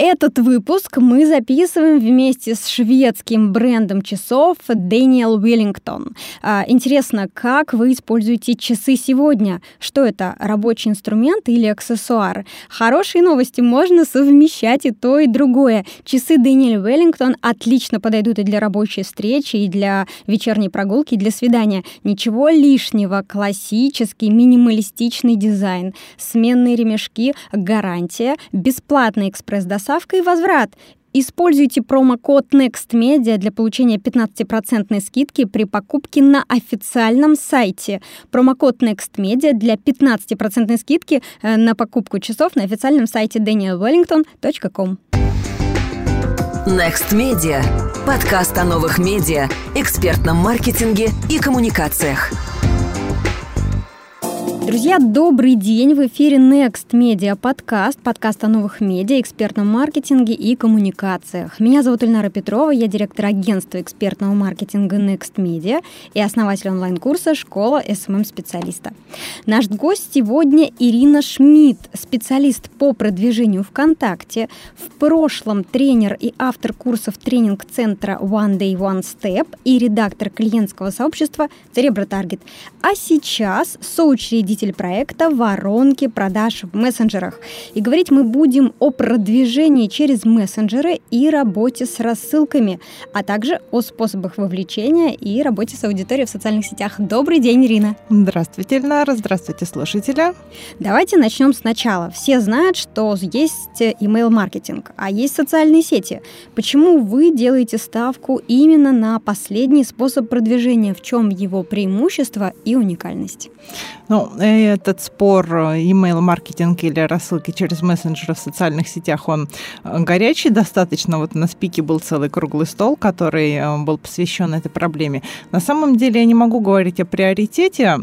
Этот выпуск мы записываем вместе с шведским брендом часов Daniel Wellington. А, интересно, как вы используете часы сегодня? Что это, рабочий инструмент или аксессуар? Хорошие новости, можно совмещать и то, и другое. Часы Daniel Wellington отлично подойдут и для рабочей встречи, и для вечерней прогулки, и для свидания. Ничего лишнего, классический, минималистичный дизайн, сменные ремешки, гарантия, бесплатный экспресс-доставка доставка и возврат. Используйте промокод NEXTMedia для получения 15% скидки при покупке на официальном сайте. Промокод NEXTMedia для 15% скидки э, на покупку часов на официальном сайте danielwellington.com. Next Media. Подкаст о новых медиа, экспертном маркетинге и коммуникациях. Друзья, добрый день! В эфире Next Media подкаст, подкаст о новых медиа, экспертном маркетинге и коммуникациях. Меня зовут Ильнара Петрова, я директор агентства экспертного маркетинга Next Media и основатель онлайн-курса «Школа SMM-специалиста». Наш гость сегодня Ирина Шмидт, специалист по продвижению ВКонтакте, в прошлом тренер и автор курсов тренинг-центра One Day One Step и редактор клиентского сообщества Cerebro Target. А сейчас соучредитель руководитель проекта «Воронки продаж в мессенджерах». И говорить мы будем о продвижении через мессенджеры и работе с рассылками, а также о способах вовлечения и работе с аудиторией в социальных сетях. Добрый день, Ирина. Здравствуйте, Ильнара. Здравствуйте, слушатели. Давайте начнем сначала. Все знают, что есть email-маркетинг, а есть социальные сети. Почему вы делаете ставку именно на последний способ продвижения? В чем его преимущество и уникальность? Ну, этот спор э, email-маркетинг или рассылки через мессенджеры в социальных сетях, он э, горячий достаточно. Вот на спике был целый круглый стол, который э, был посвящен этой проблеме. На самом деле я не могу говорить о приоритете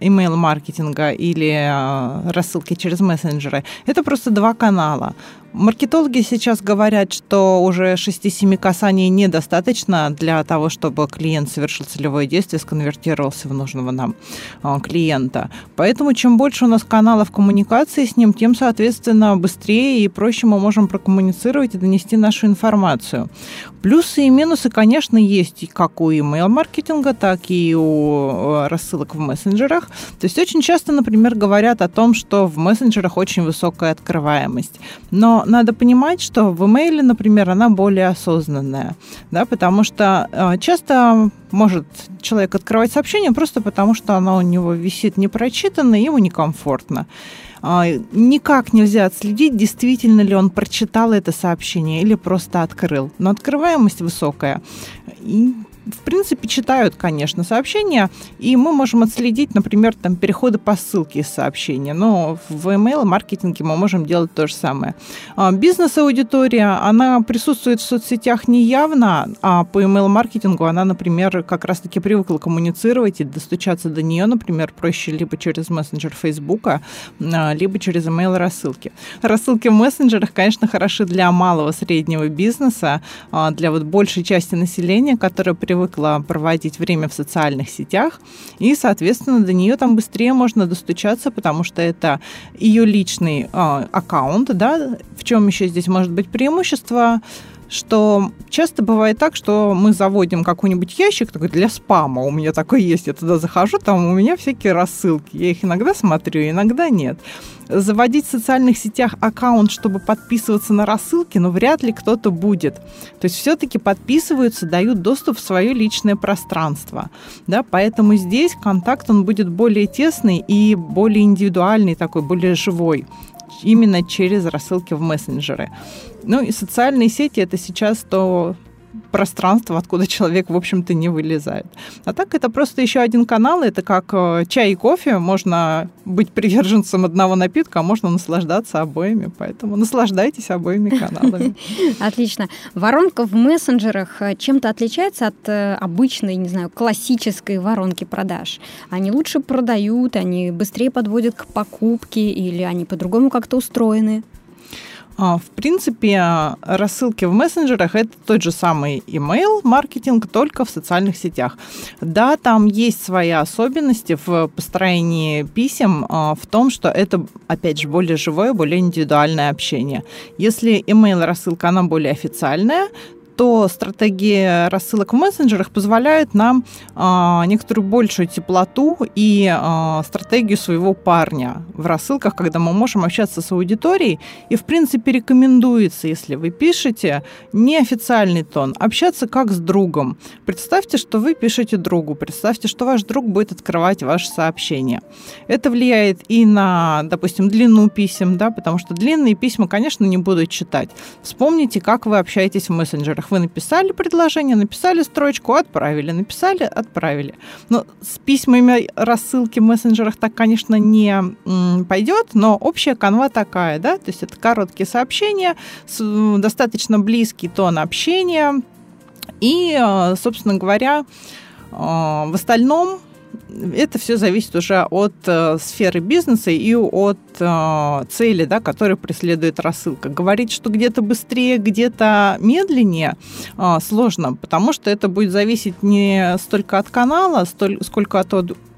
email-маркетинга или рассылки через мессенджеры. Это просто два канала. Маркетологи сейчас говорят, что уже 6-7 касаний недостаточно для того, чтобы клиент совершил целевое действие, сконвертировался в нужного нам а, клиента. Поэтому чем больше у нас каналов коммуникации с ним, тем, соответственно, быстрее и проще мы можем прокоммуницировать и донести нашу информацию. Плюсы и минусы, конечно, есть как у email-маркетинга, так и у э, рассылок в мессенджерах. То есть очень часто, например, говорят о том, что в мессенджерах очень высокая открываемость. Но надо понимать, что в имейле, например, она более осознанная, да, потому что э, часто может человек открывать сообщение просто потому, что оно у него висит непрочитанно, и ему некомфортно. А, никак нельзя отследить, действительно ли он прочитал это сообщение или просто открыл. Но открываемость высокая. И в принципе, читают, конечно, сообщения, и мы можем отследить, например, там, переходы по ссылке из сообщения. Но в email-маркетинге мы можем делать то же самое. А, бизнес-аудитория, она присутствует в соцсетях не явно, а по email-маркетингу она, например, как раз-таки привыкла коммуницировать и достучаться до нее, например, проще либо через мессенджер Фейсбука, а, либо через email-рассылки. Рассылки в мессенджерах, конечно, хороши для малого среднего бизнеса, а, для вот большей части населения, которое привыкла проводить время в социальных сетях, и, соответственно, до нее там быстрее можно достучаться, потому что это ее личный э, аккаунт, да, в чем еще здесь может быть преимущество, что часто бывает так, что мы заводим какой-нибудь ящик такой для спама. У меня такой есть, я туда захожу, там у меня всякие рассылки. Я их иногда смотрю, иногда нет. Заводить в социальных сетях аккаунт, чтобы подписываться на рассылки, но ну, вряд ли кто-то будет. То есть все-таки подписываются, дают доступ в свое личное пространство. Да? Поэтому здесь контакт он будет более тесный и более индивидуальный, такой более живой именно через рассылки в мессенджеры. Ну и социальные сети это сейчас то пространство, откуда человек, в общем-то, не вылезает. А так это просто еще один канал, это как э, чай и кофе, можно быть приверженцем одного напитка, а можно наслаждаться обоими, поэтому наслаждайтесь обоими каналами. Отлично. Воронка в мессенджерах э, чем-то отличается от э, обычной, не знаю, классической воронки продаж? Они лучше продают, они быстрее подводят к покупке или они по-другому как-то устроены? А, в принципе, рассылки в мессенджерах это тот же самый email маркетинг, только в социальных сетях. Да, там есть свои особенности в построении писем, а, в том, что это, опять же, более живое, более индивидуальное общение. Если email рассылка, она более официальная, то стратегии рассылок в мессенджерах позволяют нам а, некоторую большую теплоту и а, стратегию своего парня в рассылках, когда мы можем общаться с аудиторией. И, в принципе, рекомендуется, если вы пишете неофициальный тон, общаться как с другом. Представьте, что вы пишете другу, представьте, что ваш друг будет открывать ваше сообщение. Это влияет и на, допустим, длину писем, да, потому что длинные письма, конечно, не будут читать. Вспомните, как вы общаетесь в мессенджерах вы написали предложение, написали строчку, отправили, написали, отправили. Но с письмами рассылки в мессенджерах так, конечно, не пойдет, но общая канва такая, да, то есть это короткие сообщения, достаточно близкий тон общения, и, э, собственно говоря, э, в остальном это все зависит уже от э, сферы бизнеса и от э, цели, да, которую преследует рассылка. Говорить, что где-то быстрее, где-то медленнее, э, сложно, потому что это будет зависеть не столько от канала, столь, сколько от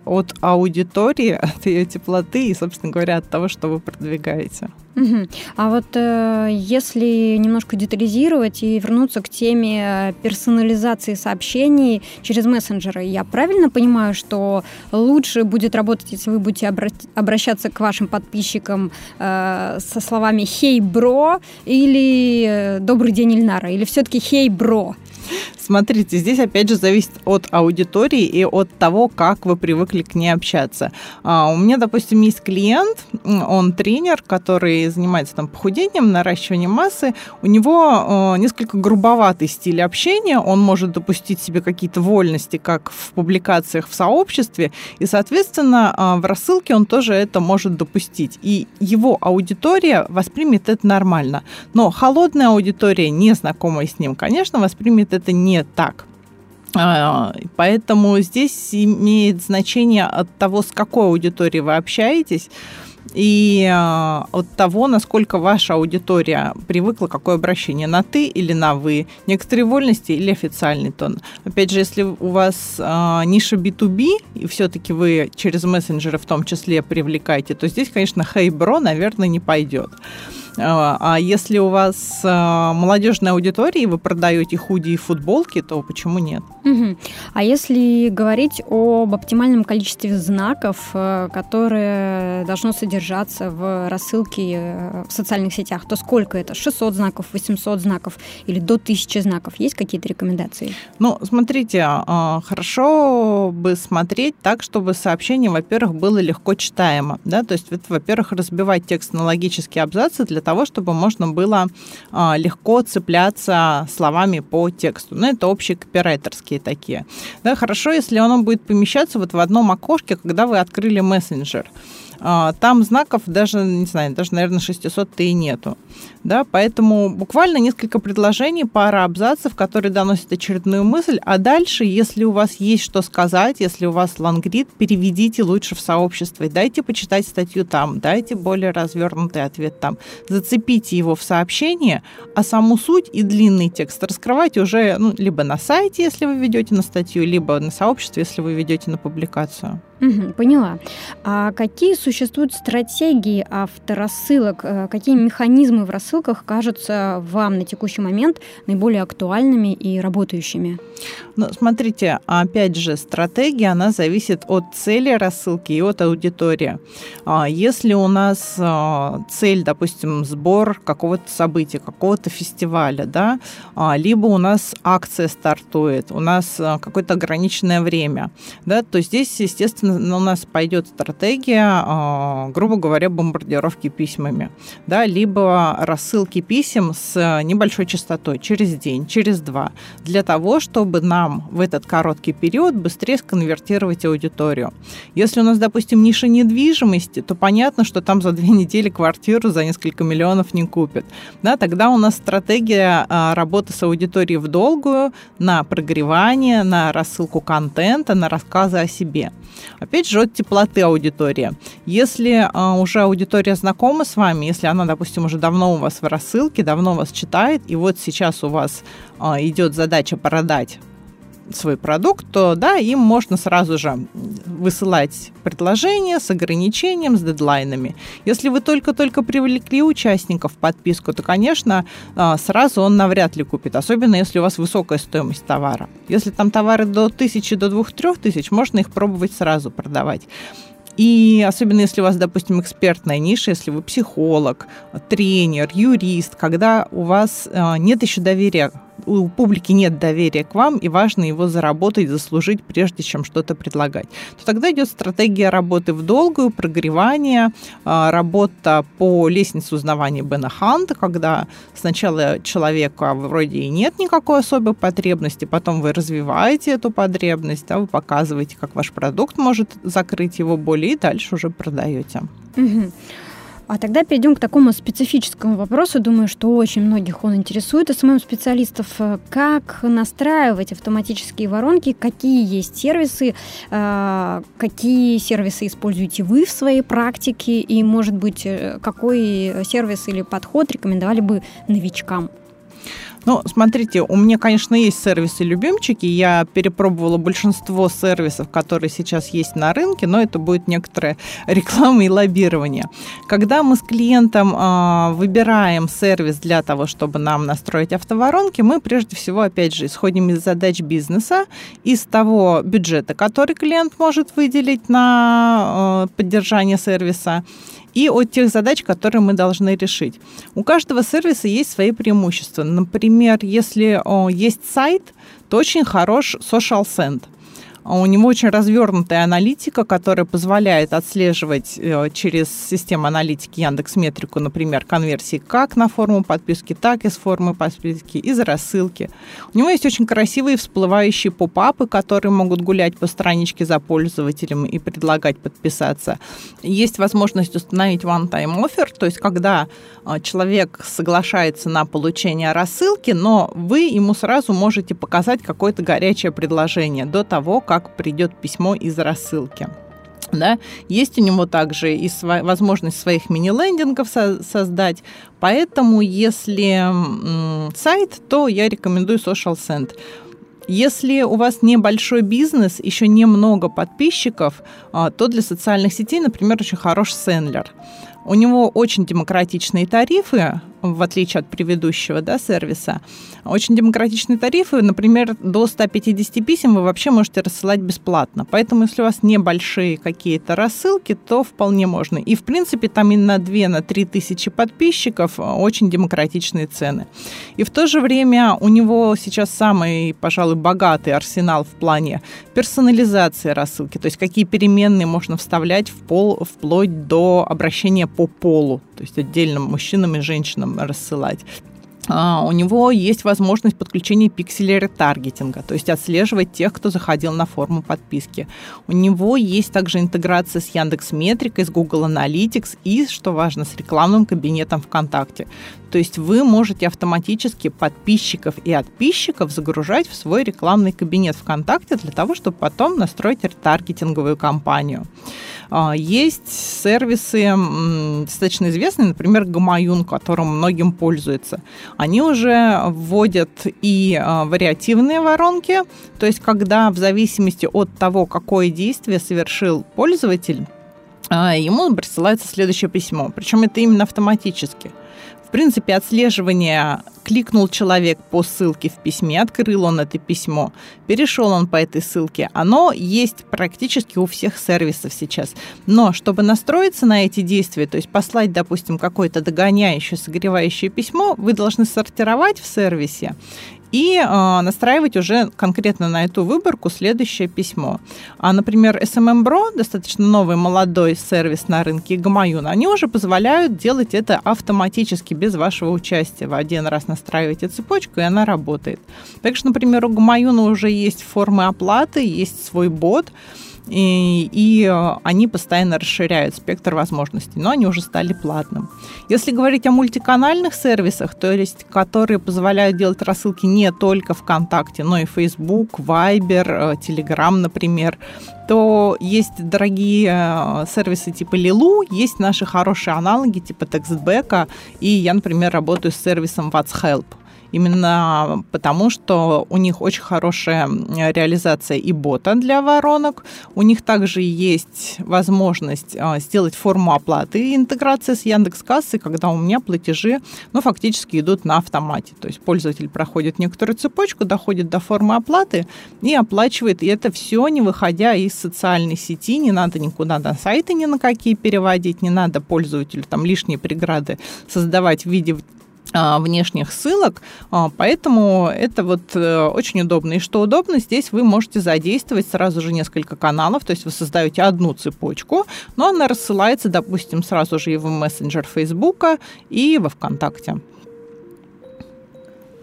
от аудитории, от ее теплоты и, собственно говоря, от того, что вы продвигаете. Угу. А вот э, если немножко детализировать и вернуться к теме персонализации сообщений через мессенджеры, я правильно понимаю, что лучше будет работать, если вы будете обра- обращаться к вашим подписчикам э, со словами «Хей, бро» или э, «Добрый день, Ильнара», или все-таки «Хей, бро»? Смотрите, здесь опять же зависит от аудитории и от того, как вы привыкли к ней общаться. А, у меня, допустим, есть клиент, он тренер, который занимается там похудением, наращиванием массы. У него несколько грубоватый стиль общения, он может допустить себе какие-то вольности, как в публикациях в сообществе, и, соответственно, а, в рассылке он тоже это может допустить. И его аудитория воспримет это нормально. Но холодная аудитория, не знакомая с ним, конечно, воспримет это не не так. А, поэтому здесь имеет значение от того, с какой аудиторией вы общаетесь, и а, от того, насколько ваша аудитория привыкла, какое обращение на ты или на вы, некоторые вольности или официальный тон. Опять же, если у вас а, ниша B2B, и все-таки вы через мессенджеры в том числе привлекаете, то здесь, конечно, хей, бро, наверное, не пойдет. А, а если у вас а, молодежная аудитория, и вы продаете худи и футболки, то почему нет? Угу. А если говорить об оптимальном количестве знаков, э, которые должно содержаться в рассылке э, в социальных сетях, то сколько это? 600 знаков, 800 знаков или до 1000 знаков? Есть какие-то рекомендации? Ну, смотрите, а, хорошо бы смотреть так, чтобы сообщение, во-первых, было легко читаемо. Да? То есть, во-первых, разбивать текст на логические абзацы для того, чтобы можно было а, легко цепляться словами по тексту. Ну, это общие копирайтерские такие. Да, хорошо, если оно будет помещаться вот в одном окошке, когда вы открыли мессенджер. А, там знаков даже, не знаю, даже, наверное, 600-то и нету. Да, поэтому буквально несколько предложений, пара абзацев, которые доносят очередную мысль, а дальше, если у вас есть что сказать, если у вас лангрид, переведите лучше в сообщество и дайте почитать статью там, дайте более развернутый ответ там, зацепите его в сообщение, а саму суть и длинный текст раскрывайте уже ну, либо на сайте, если вы ведете на статью, либо на сообществе, если вы ведете на публикацию. Угу, поняла. А какие существуют стратегии авторассылок? Э, какие механизмы в рассылках кажутся вам на текущий момент наиболее актуальными и работающими? Ну, смотрите, опять же, стратегия, она зависит от цели рассылки и от аудитории. А если у нас а, цель, допустим, сбор какого-то события, какого-то фестиваля, да, а, либо у нас акция стартует, у нас какое-то ограниченное время, да, то здесь, естественно, у нас пойдет стратегия, а, грубо говоря, бомбардировки письмами, да, либо рассылки писем с небольшой частотой через день, через два, для того, чтобы нам в этот короткий период быстрее сконвертировать аудиторию. Если у нас, допустим, ниша недвижимости, то понятно, что там за две недели квартиру за несколько миллионов не купят. Да, тогда у нас стратегия а, работы с аудиторией в долгую, на прогревание, на рассылку контента, на рассказы о себе. Опять же, от теплоты аудитории. Если а, уже аудитория знакома с вами, если она, допустим, уже давно у вас в рассылке, давно вас читает, и вот сейчас у вас а, идет задача продать свой продукт, то да, им можно сразу же высылать предложение с ограничением, с дедлайнами. Если вы только-только привлекли участников в подписку, то, конечно, а, сразу он навряд ли купит, особенно если у вас высокая стоимость товара. Если там товары до 1000, до 2-3 тысяч, можно их пробовать сразу продавать. И особенно если у вас, допустим, экспертная ниша, если вы психолог, тренер, юрист, когда у вас а, нет еще доверия у публики нет доверия к вам, и важно его заработать, заслужить, прежде чем что-то предлагать, то тогда идет стратегия работы в долгую, прогревание, а, работа по лестнице узнавания Бена Ханта, когда сначала человека вроде и нет никакой особой потребности, потом вы развиваете эту потребность, да, вы показываете, как ваш продукт может закрыть его боли, и дальше уже продаете. Угу. А тогда перейдем к такому специфическому вопросу. Думаю, что очень многих он интересует СММ-специалистов. Как настраивать автоматические воронки, какие есть сервисы, а, какие сервисы используете вы в своей практике, и, может быть, э, какой сервис или подход рекомендовали бы новичкам? Ну, смотрите, у меня, конечно, есть сервисы-любимчики. Я перепробовала большинство сервисов, которые сейчас есть на рынке, но это будет некоторая реклама и лоббирование. Когда мы с клиентом э, выбираем сервис для того, чтобы нам настроить автоворонки, мы прежде всего, опять же, исходим из задач бизнеса, из того бюджета, который клиент может выделить на э, поддержание сервиса, и от тех задач, которые мы должны решить. У каждого сервиса есть свои преимущества. Например, если о, есть сайт, то очень хорош social send. А у него очень развернутая аналитика, которая позволяет отслеживать э, через систему аналитики Яндекс Метрику, например, конверсии как на форму подписки, так и с формы подписки, из рассылки. У него есть очень красивые всплывающие поп-апы, которые могут гулять по страничке за пользователем и предлагать подписаться. Есть возможность установить one-time offer, то есть когда э, человек соглашается на получение рассылки, но вы ему сразу можете показать какое-то горячее предложение до того, как придет письмо из рассылки. Да? Есть у него также и сва- возможность своих мини-лендингов со- создать. Поэтому, если м- сайт, то я рекомендую Social Send. Если у вас небольшой бизнес, еще немного подписчиков, а, то для социальных сетей, например, очень хорош Сендлер. У него очень демократичные тарифы, в отличие от предыдущего да, сервиса. Очень демократичные тарифы, например, до 150 писем вы вообще можете рассылать бесплатно. Поэтому, если у вас небольшие какие-то рассылки, то вполне можно. И, в принципе, там и на 2, на 3 тысячи подписчиков очень демократичные цены. И в то же время у него сейчас самый, пожалуй, богатый арсенал в плане персонализации рассылки, то есть какие переменные можно вставлять в пол, вплоть до обращения по полу, то есть отдельно мужчинам и женщинам рассылать. А, у него есть возможность подключения пикселей ретаргетинга, то есть отслеживать тех, кто заходил на форму подписки. У него есть также интеграция с Яндекс Метрикой, с Google Analytics и, что важно, с рекламным кабинетом ВКонтакте. То есть вы можете автоматически подписчиков и подписчиков загружать в свой рекламный кабинет ВКонтакте для того, чтобы потом настроить ретаргетинговую кампанию. А, есть сервисы достаточно известные, например, Гамаюн, которым многим пользуются. Они уже вводят и а, вариативные воронки, то есть когда в зависимости от того, какое действие совершил пользователь, а, ему присылается следующее письмо. Причем это именно автоматически принципе, отслеживание, кликнул человек по ссылке в письме, открыл он это письмо, перешел он по этой ссылке, оно есть практически у всех сервисов сейчас. Но чтобы настроиться на эти действия, то есть послать, допустим, какое-то догоняющее, согревающее письмо, вы должны сортировать в сервисе и э, настраивать уже конкретно на эту выборку следующее письмо. А, например, SMM Bro, достаточно новый молодой сервис на рынке Гамаюн, они уже позволяют делать это автоматически, без вашего участия. Вы один раз настраиваете цепочку, и она работает. Так что, например, у Гамаюна уже есть формы оплаты, есть свой бот, и, и э, они постоянно расширяют спектр возможностей, но они уже стали платным. Если говорить о мультиканальных сервисах, то есть которые позволяют делать рассылки не только ВКонтакте, но и Facebook, Viber, Telegram, например, то есть дорогие э, сервисы типа Лилу, есть наши хорошие аналоги типа TextBack, и я, например, работаю с сервисом What's Help именно потому, что у них очень хорошая реализация и бота для воронок. У них также есть возможность а, сделать форму оплаты и интеграция с Яндекс.Кассой, когда у меня платежи ну, фактически идут на автомате. То есть пользователь проходит некоторую цепочку, доходит до формы оплаты и оплачивает. И это все не выходя из социальной сети. Не надо никуда на сайты ни на какие переводить, не надо пользователю там лишние преграды создавать в виде внешних ссылок, а, поэтому это вот э, очень удобно. И что удобно, здесь вы можете задействовать сразу же несколько каналов, то есть вы создаете одну цепочку, но она рассылается, допустим, сразу же и в мессенджер Фейсбука, и во ВКонтакте.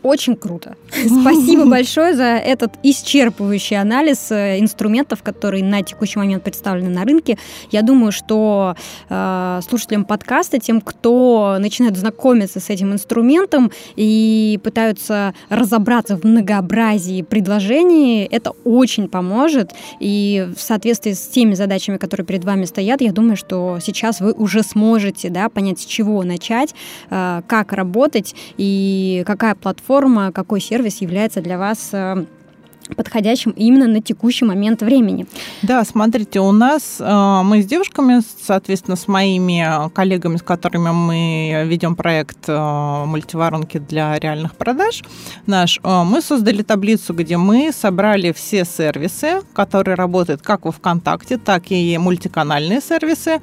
Очень круто. Спасибо большое за этот исчерпывающий анализ э, инструментов, которые на текущий момент представлены на рынке. Я думаю, что э, слушателям подкаста, тем, кто начинает знакомиться с этим инструментом и пытаются разобраться в многообразии предложений, это очень поможет. И в соответствии с теми задачами, которые перед вами стоят, я думаю, что сейчас вы уже сможете да, понять, с чего начать, э, как работать и какая платформа платформа, какой сервис является для вас э, подходящим именно на текущий момент времени. Да, смотрите, у нас э, мы с девушками, соответственно, с моими коллегами, с которыми мы ведем проект э, мультиворонки для реальных продаж наш, э, мы создали таблицу, где мы собрали все сервисы, которые работают как во ВКонтакте, так и мультиканальные сервисы.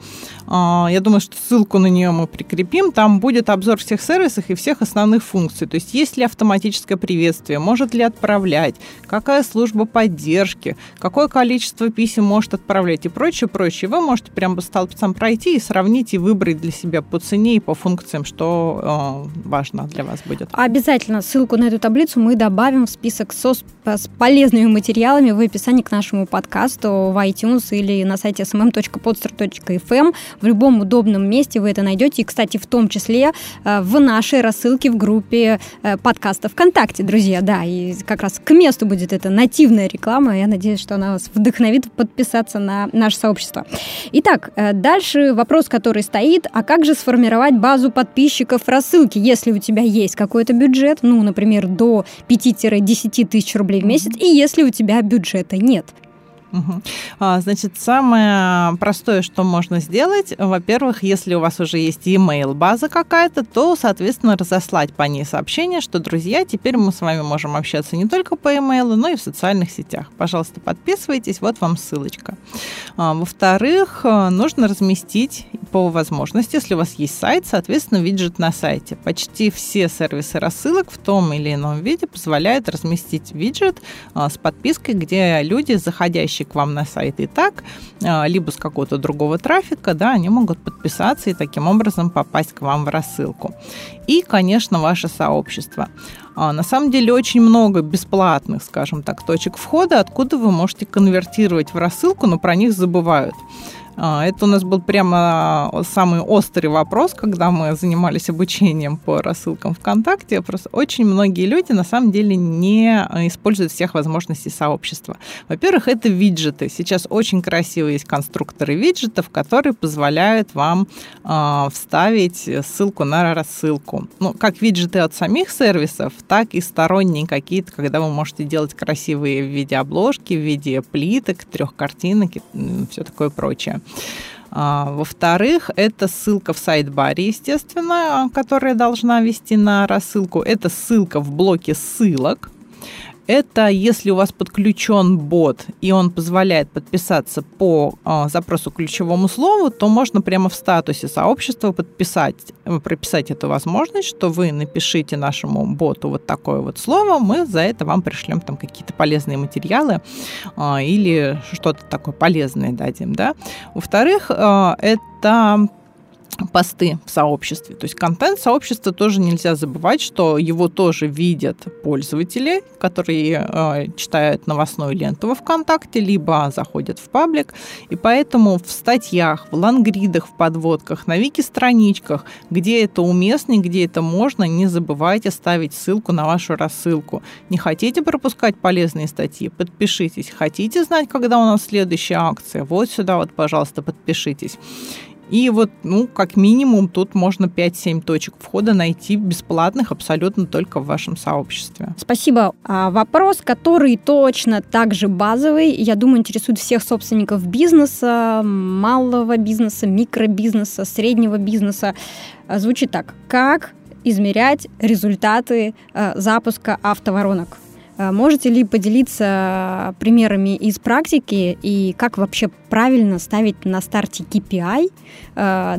Я думаю, что ссылку на нее мы прикрепим. Там будет обзор всех сервисов и всех основных функций. То есть есть ли автоматическое приветствие, может ли отправлять, какая какая служба поддержки, какое количество писем может отправлять и прочее, прочее. Вы можете прямо по столбцам пройти и сравнить и выбрать для себя по цене и по функциям, что э, важно для вас будет. Обязательно ссылку на эту таблицу мы добавим в список со, с полезными материалами в описании к нашему подкасту в iTunes или на сайте smm.podster.fm. В любом удобном месте вы это найдете. И, кстати, в том числе э, в нашей рассылке в группе э, подкаста ВКонтакте, друзья. Да, и как раз к месту будет это нативная реклама. Я надеюсь, что она вас вдохновит подписаться на наше сообщество. Итак, э, дальше вопрос, который стоит. А как же сформировать базу подписчиков рассылки, если у тебя есть какой-то бюджет, ну, например, до 5-10 тысяч рублей в месяц, и если у тебя бюджета нет? Угу. Значит, самое простое, что можно сделать, во-первых, если у вас уже есть email база какая-то, то, соответственно, разослать по ней сообщение, что, друзья, теперь мы с вами можем общаться не только по email, но и в социальных сетях. Пожалуйста, подписывайтесь, вот вам ссылочка. А, во-вторых, э, нужно разместить по возможности, если у вас есть сайт, соответственно, виджет на сайте. Почти все сервисы рассылок в том или ином виде позволяют разместить виджет а, с подпиской, где люди, заходящие к вам на сайт и так, а, либо с какого-то другого трафика, да, они могут подписаться и таким образом попасть к вам в рассылку. И, конечно, ваше сообщество. А, на самом деле очень много бесплатных, скажем так, точек входа, откуда вы можете конвертировать в рассылку, но про них забывают. А, это у нас был прямо самый острый вопрос, когда мы занимались обучением по рассылкам ВКонтакте. Просто очень многие люди на самом деле не используют всех возможностей сообщества. Во-первых, это виджеты. Сейчас очень красивые есть конструкторы виджетов, которые позволяют вам э, вставить ссылку на рассылку. Ну, как виджеты от самих сервисов, так и сторонние какие-то, когда вы можете делать красивые в виде в виде плиток, трех картинок и все такое прочее. А, во-вторых, это ссылка в сайт-баре, естественно, которая должна вести на рассылку. Это ссылка в блоке ссылок. Это если у вас подключен бот, и он позволяет подписаться по э, запросу ключевому слову, то можно прямо в статусе сообщества подписать, э, прописать эту возможность, что вы напишите нашему боту вот такое вот слово, мы за это вам пришлем там какие-то полезные материалы э, или что-то такое полезное дадим, да. Во-вторых, э, это посты в сообществе. То есть контент сообщества тоже нельзя забывать, что его тоже видят пользователи, которые э, читают новостную ленту во ВКонтакте, либо заходят в паблик. И поэтому в статьях, в лангридах, в подводках, на вики-страничках, где это уместно и где это можно, не забывайте ставить ссылку на вашу рассылку. Не хотите пропускать полезные статьи? Подпишитесь. Хотите знать, когда у нас следующая акция? Вот сюда вот, пожалуйста, подпишитесь. И вот, ну, как минимум, тут можно 5-7 точек входа найти бесплатных абсолютно только в вашем сообществе. Спасибо. А вопрос, который точно так же базовый, я думаю, интересует всех собственников бизнеса, малого бизнеса, микробизнеса, среднего бизнеса, звучит так. Как измерять результаты э, запуска автоворонок? Э, можете ли поделиться примерами из практики и как вообще правильно ставить на старте KPI? Э,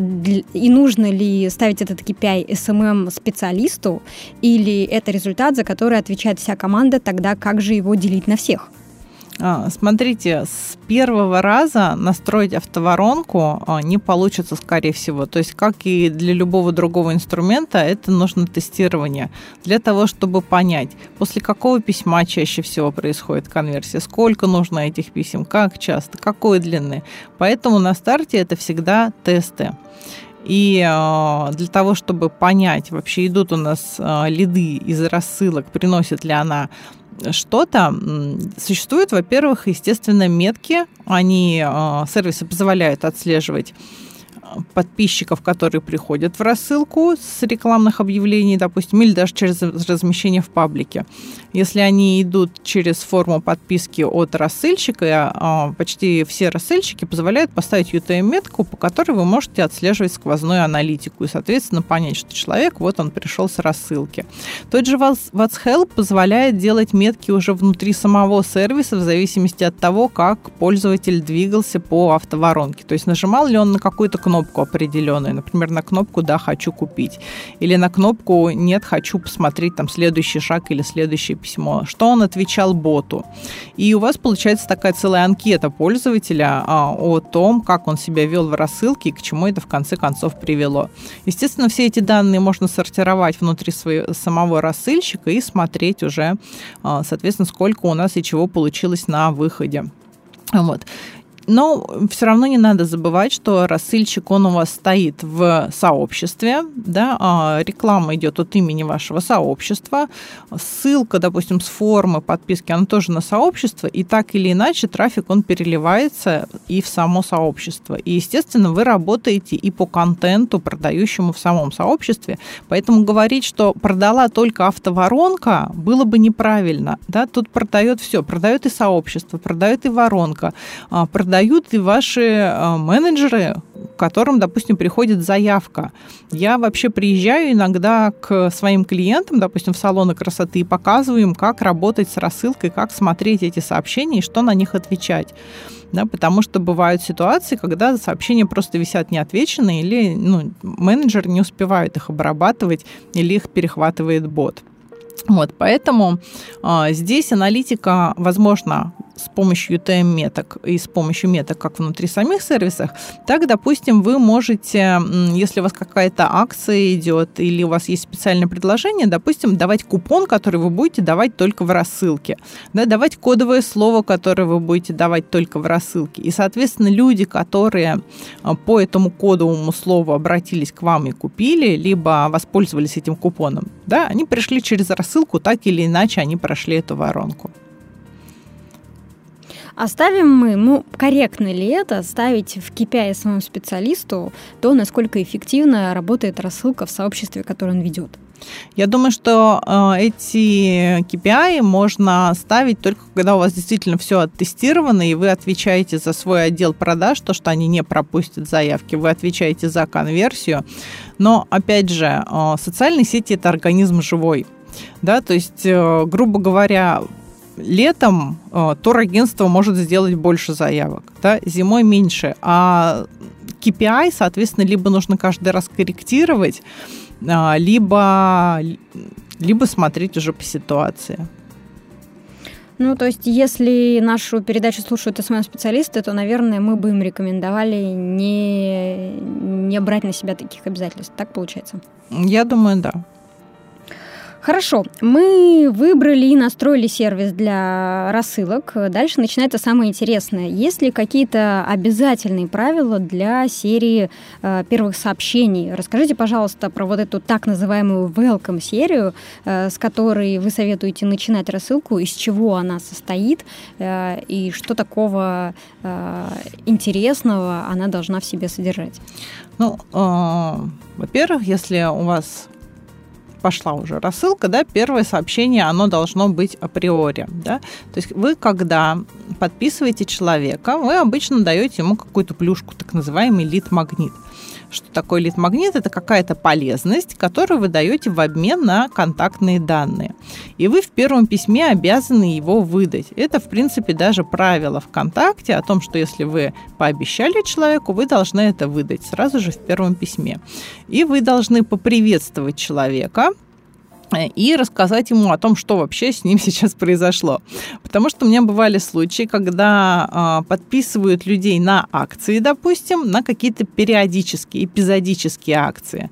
и нужно ли ставить этот KPI SMM-специалисту или это результат, за который отвечает вся команда, тогда как же его делить на всех? А, смотрите, с первого раза настроить автоворонку а, не получится, скорее всего. То есть, как и для любого другого инструмента, это нужно тестирование для того, чтобы понять, после какого письма чаще всего происходит конверсия, сколько нужно этих писем, как часто, какой длины. Поэтому на старте это всегда тесты. И э, для того, чтобы понять, вообще идут у нас лиды из рассылок, приносит ли она что-то, существуют, во-первых, естественно, метки. Они, э, сервисы позволяют отслеживать подписчиков, которые приходят в рассылку с рекламных объявлений, допустим, или даже через размещение в паблике. Если они идут через форму подписки от рассыльщика, а, почти все рассыльщики позволяют поставить UTM-метку, по которой вы можете отслеживать сквозную аналитику и, соответственно, понять, что человек, вот он пришел с рассылки. Тот же WhatsApp позволяет делать метки уже внутри самого сервиса в зависимости от того, как пользователь двигался по автоворонке. То есть нажимал ли он на какую-то кнопку определенную, например, на кнопку «Да, хочу купить», или на кнопку «Нет, хочу посмотреть там следующий шаг или следующее письмо», что он отвечал боту. И у вас получается такая целая анкета пользователя а, о том, как он себя вел в рассылке и к чему это в конце концов привело. Естественно, все эти данные можно сортировать внутри своего, самого рассыльщика и смотреть уже, а, соответственно, сколько у нас и чего получилось на выходе. Вот. Но все равно не надо забывать, что рассыльщик, он у вас стоит в сообществе, да, а реклама идет от имени вашего сообщества, ссылка, допустим, с формы подписки, она тоже на сообщество, и так или иначе трафик, он переливается и в само сообщество. И, естественно, вы работаете и по контенту, продающему в самом сообществе, поэтому говорить, что продала только автоворонка, было бы неправильно, да, тут продает все, продает и сообщество, продает и воронка, а, продает продают и ваши э, менеджеры, к которым, допустим, приходит заявка. Я вообще приезжаю иногда к своим клиентам, допустим, в салоны красоты и показываю им, как работать с рассылкой, как смотреть эти сообщения и что на них отвечать. Да, потому что бывают ситуации, когда сообщения просто висят неотвеченные, или ну, менеджер не успевает их обрабатывать, или их перехватывает бот. Вот, поэтому э, здесь аналитика, возможно, с помощью UTM-меток и с помощью меток как внутри самих сервисов, так, допустим, вы можете, если у вас какая-то акция идет или у вас есть специальное предложение, допустим, давать купон, который вы будете давать только в рассылке, да, давать кодовое слово, которое вы будете давать только в рассылке. И, соответственно, люди, которые а, по этому кодовому слову обратились к вам и купили, либо воспользовались этим купоном, да, они пришли через рассылку, так или иначе они прошли эту воронку. Оставим мы, ну, корректно ли это, ставить в KPI своему специалисту то, насколько эффективно работает рассылка в сообществе, которое он ведет? Я думаю, что э, эти KPI можно ставить только когда у вас действительно все оттестировано, и вы отвечаете за свой отдел продаж, то, что они не пропустят заявки, вы отвечаете за конверсию. Но, опять же, э, социальные сети – это организм живой. Да, то есть, э, грубо говоря, летом э, турагентство может сделать больше заявок, да, зимой меньше, а KPI, соответственно, либо нужно каждый раз корректировать, э, либо, либо смотреть уже по ситуации. Ну, то есть, если нашу передачу слушают СММ-специалисты, то, наверное, мы бы им рекомендовали не, не брать на себя таких обязательств. Так получается? Я думаю, да. Хорошо, мы выбрали и настроили сервис для рассылок. Дальше начинается самое интересное. Есть ли какие-то обязательные правила для серии э, первых сообщений? Расскажите, пожалуйста, про вот эту так называемую welcome серию, э, с которой вы советуете начинать рассылку, из чего она состоит э, и что такого э, интересного она должна в себе содержать. Ну, э, во-первых, если у вас пошла уже рассылка, да, первое сообщение, оно должно быть априори, да. То есть вы, когда подписываете человека, вы обычно даете ему какую-то плюшку, так называемый лид-магнит. Что такое лид-магнит? Это какая-то полезность, которую вы даете в обмен на контактные данные. И вы в первом письме обязаны его выдать. Это, в принципе, даже правило ВКонтакте о том, что если вы пообещали человеку, вы должны это выдать сразу же в первом письме. И вы должны поприветствовать человека, и рассказать ему о том, что вообще с ним сейчас произошло. Потому что у меня бывали случаи, когда э, подписывают людей на акции, допустим, на какие-то периодические, эпизодические акции,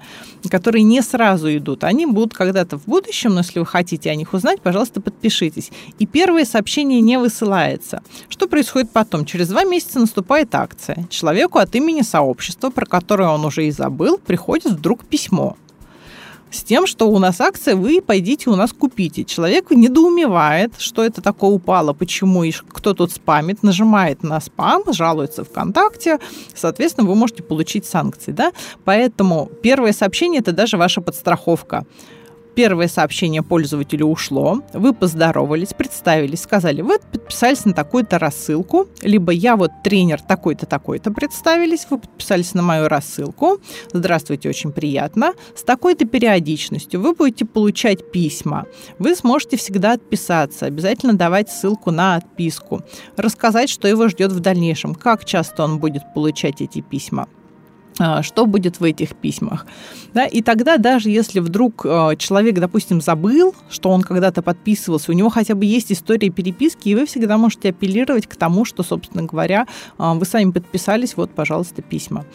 которые не сразу идут. Они будут когда-то в будущем, но если вы хотите о них узнать, пожалуйста, подпишитесь. И первое сообщение не высылается. Что происходит потом? Через два месяца наступает акция. Человеку от имени сообщества, про которое он уже и забыл, приходит вдруг письмо с тем, что у нас акция, вы пойдите у нас купите. Человек недоумевает, что это такое упало, почему и кто тут спамит, нажимает на спам, жалуется ВКонтакте, соответственно, вы можете получить санкции. Да? Поэтому первое сообщение – это даже ваша подстраховка. Первое сообщение пользователю ушло, вы поздоровались, представились, сказали, вы подписались на такую-то рассылку, либо я вот тренер такой-то, такой-то представились, вы подписались на мою рассылку, здравствуйте, очень приятно, с такой-то периодичностью вы будете получать письма, вы сможете всегда отписаться, обязательно давать ссылку на отписку, рассказать, что его ждет в дальнейшем, как часто он будет получать эти письма. А, что будет в этих письмах. Да, и тогда даже если вдруг а, человек, допустим, забыл, что он когда-то подписывался, у него хотя бы есть история переписки, и вы всегда можете апеллировать к тому, что, собственно говоря, а, вы сами подписались, вот, пожалуйста, письма.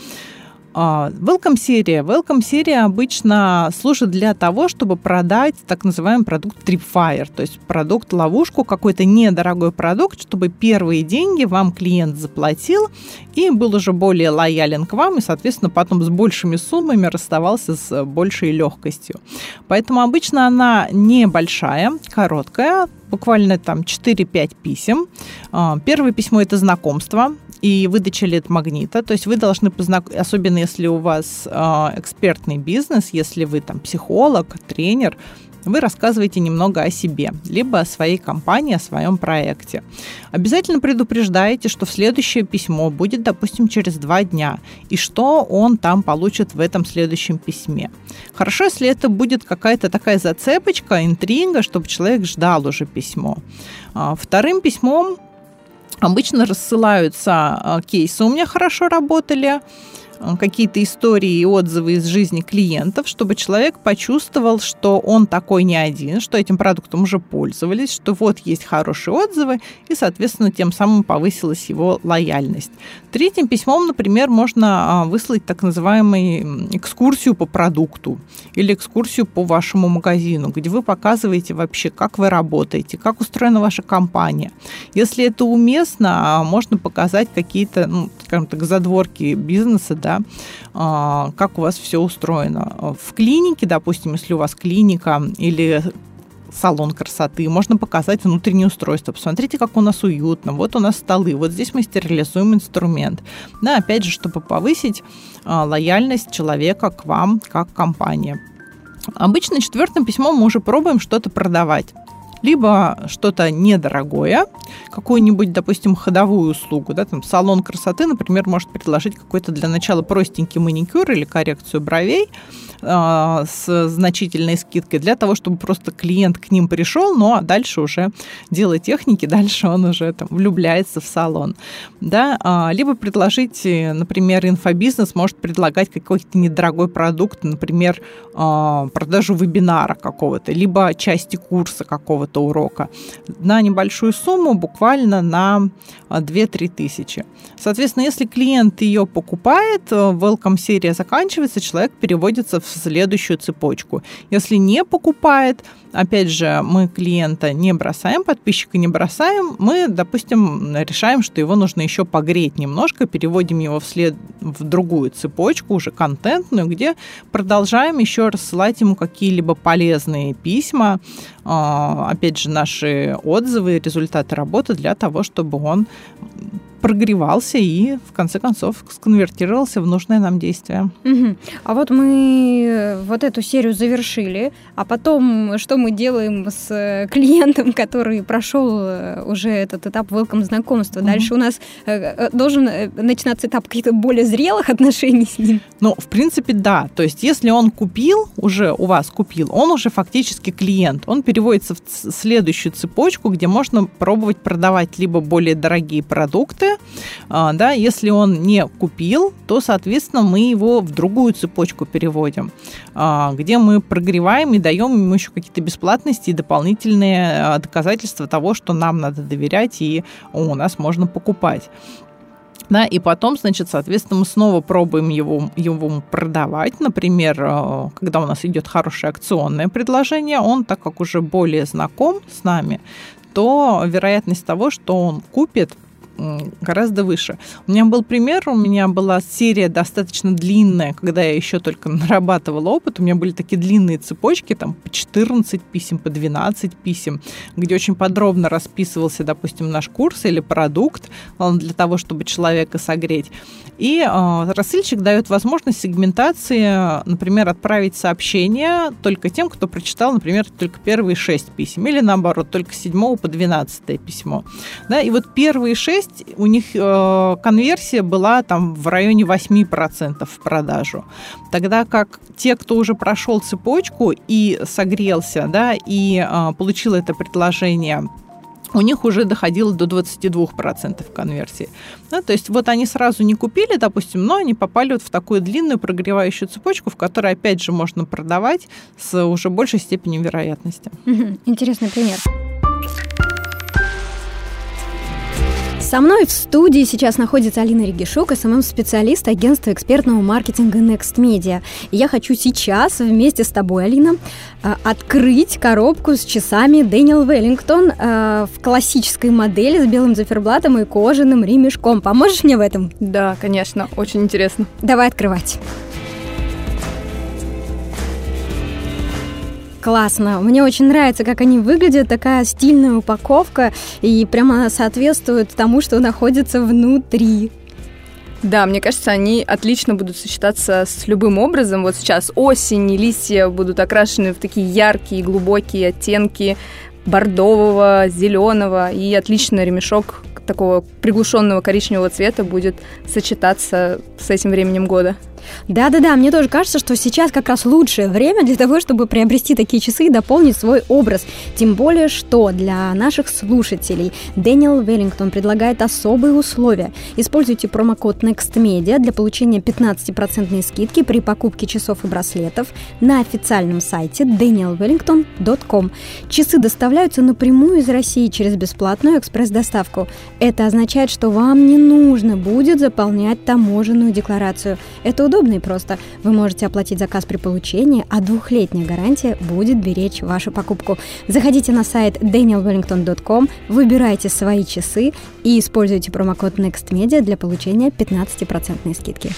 А, welcome серия. Welcome серия обычно служит для того, чтобы продать так называемый продукт Tripfire, то есть продукт ловушку, какой-то недорогой продукт, чтобы первые деньги вам клиент заплатил и был уже более лоялен к вам и, соответственно, потом с большими суммами расставался с большей легкостью. Поэтому обычно она небольшая, короткая, буквально там 4-5 писем. А, первое письмо – это знакомство и выдача лид-магнита. То есть вы должны познакомиться, особенно если у вас э, экспертный бизнес, если вы там психолог, тренер, вы рассказываете немного о себе, либо о своей компании, о своем проекте. Обязательно предупреждаете, что следующее письмо будет, допустим, через два дня, и что он там получит в этом следующем письме. Хорошо, если это будет какая-то такая зацепочка, интрига, чтобы человек ждал уже письмо. А, вторым письмом Обычно рассылаются а, кейсы у меня хорошо работали, какие-то истории и отзывы из жизни клиентов, чтобы человек почувствовал, что он такой не один, что этим продуктом уже пользовались, что вот есть хорошие отзывы, и, соответственно, тем самым повысилась его лояльность. Третьим письмом, например, можно а, выслать так называемую экскурсию по продукту или экскурсию по вашему магазину, где вы показываете вообще, как вы работаете, как устроена ваша компания. Если это уместно, а, можно показать какие-то, ну, скажем так, задворки бизнеса, да, да, а, как у вас все устроено. В клинике, допустим, если у вас клиника или салон красоты, можно показать внутреннее устройство. Посмотрите, как у нас уютно. Вот у нас столы, вот здесь мы стерилизуем инструмент. Да, опять же, чтобы повысить а, лояльность человека к вам как компания. Обычно четвертым письмом мы уже пробуем что-то продавать либо что-то недорогое, какую-нибудь, допустим, ходовую услугу, да, там салон красоты, например, может предложить какой-то для начала простенький маникюр или коррекцию бровей, а, с значительной скидкой для того, чтобы просто клиент к ним пришел, ну а дальше уже дело техники, дальше он уже там влюбляется в салон. Да? А, либо предложить, например, инфобизнес может предлагать какой-то недорогой продукт, например, а, продажу вебинара какого-то, либо части курса какого-то какого-то урока на небольшую сумму, буквально на 2-3 тысячи. Соответственно, если клиент ее покупает, welcome серия заканчивается, человек переводится в следующую цепочку. Если не покупает, опять же, мы клиента не бросаем, подписчика не бросаем, мы, допустим, решаем, что его нужно еще погреть немножко, переводим его вслед в другую цепочку, уже контентную, где продолжаем еще рассылать ему какие-либо полезные письма, а, опять же, наши отзывы, результаты работы для того, чтобы он прогревался и, в конце концов, сконвертировался в нужное нам действие. Угу. А вот мы э, вот эту серию завершили, а потом что мы делаем с э, клиентом, который прошел э, уже этот этап welcome знакомства? Угу. Дальше у нас должен начинаться этап каких-то более зрелых отношений с ним? Ну, в принципе, да. То есть, если он купил, уже у вас купил, он уже фактически клиент. Он переводится в следующую цепочку, где можно пробовать продавать либо более дорогие продукты, а, да, если он не купил, то, соответственно, мы его в другую цепочку переводим, а, где мы прогреваем и даем ему еще какие-то бесплатности и дополнительные а, доказательства того, что нам надо доверять и у нас можно покупать. Да, и потом, значит, соответственно, мы снова пробуем его, его продавать. Например, когда у нас идет хорошее акционное предложение, он, так как уже более знаком с нами, то вероятность того, что он купит, гораздо выше. У меня был пример, у меня была серия достаточно длинная, когда я еще только нарабатывала опыт, у меня были такие длинные цепочки, там по 14 писем, по 12 писем, где очень подробно расписывался, допустим, наш курс или продукт для того, чтобы человека согреть. И э, рассыльщик дает возможность сегментации, например, отправить сообщение только тем, кто прочитал, например, только первые шесть писем, или наоборот, только с 7 по 12 письмо. Да, и вот первые шесть, у них э, конверсия была там в районе 8% в продажу. Тогда как те, кто уже прошел цепочку и согрелся, да, и э, получил это предложение у них уже доходило до 22% конверсии. Да, то есть вот они сразу не купили, допустим, но они попали вот в такую длинную прогревающую цепочку, в которой опять же можно продавать с уже большей степенью вероятности. Интересный пример. Со мной в студии сейчас находится Алина Регишук, SMM-специалист агентства экспертного маркетинга Next Media. И я хочу сейчас вместе с тобой, Алина, э, открыть коробку с часами Дэниел Веллингтон э, в классической модели с белым циферблатом и кожаным ремешком. Поможешь мне в этом? Да, конечно, очень интересно. Давай открывать. Классно. Мне очень нравится, как они выглядят. Такая стильная упаковка и прямо соответствует тому, что находится внутри. Да, мне кажется, они отлично будут сочетаться с любым образом. Вот сейчас осень, и листья будут окрашены в такие яркие, глубокие оттенки бордового, зеленого, и отличный ремешок такого приглушенного коричневого цвета будет сочетаться с этим временем года. Да-да-да, мне тоже кажется, что сейчас как раз лучшее время для того, чтобы приобрести такие часы и дополнить свой образ. Тем более, что для наших слушателей Дэниел Веллингтон предлагает особые условия. Используйте промокод NEXTMEDIA для получения 15% скидки при покупке часов и браслетов на официальном сайте danielwellington.com. Часы доставляются напрямую из России через бесплатную экспресс-доставку. Это означает, что вам не нужно будет заполнять таможенную декларацию. Это удобно и просто. Вы можете оплатить заказ при получении, а двухлетняя гарантия будет беречь вашу покупку. Заходите на сайт danielwellington.com, выбирайте свои часы и используйте промокод NEXTMEDIA для получения 15% скидки.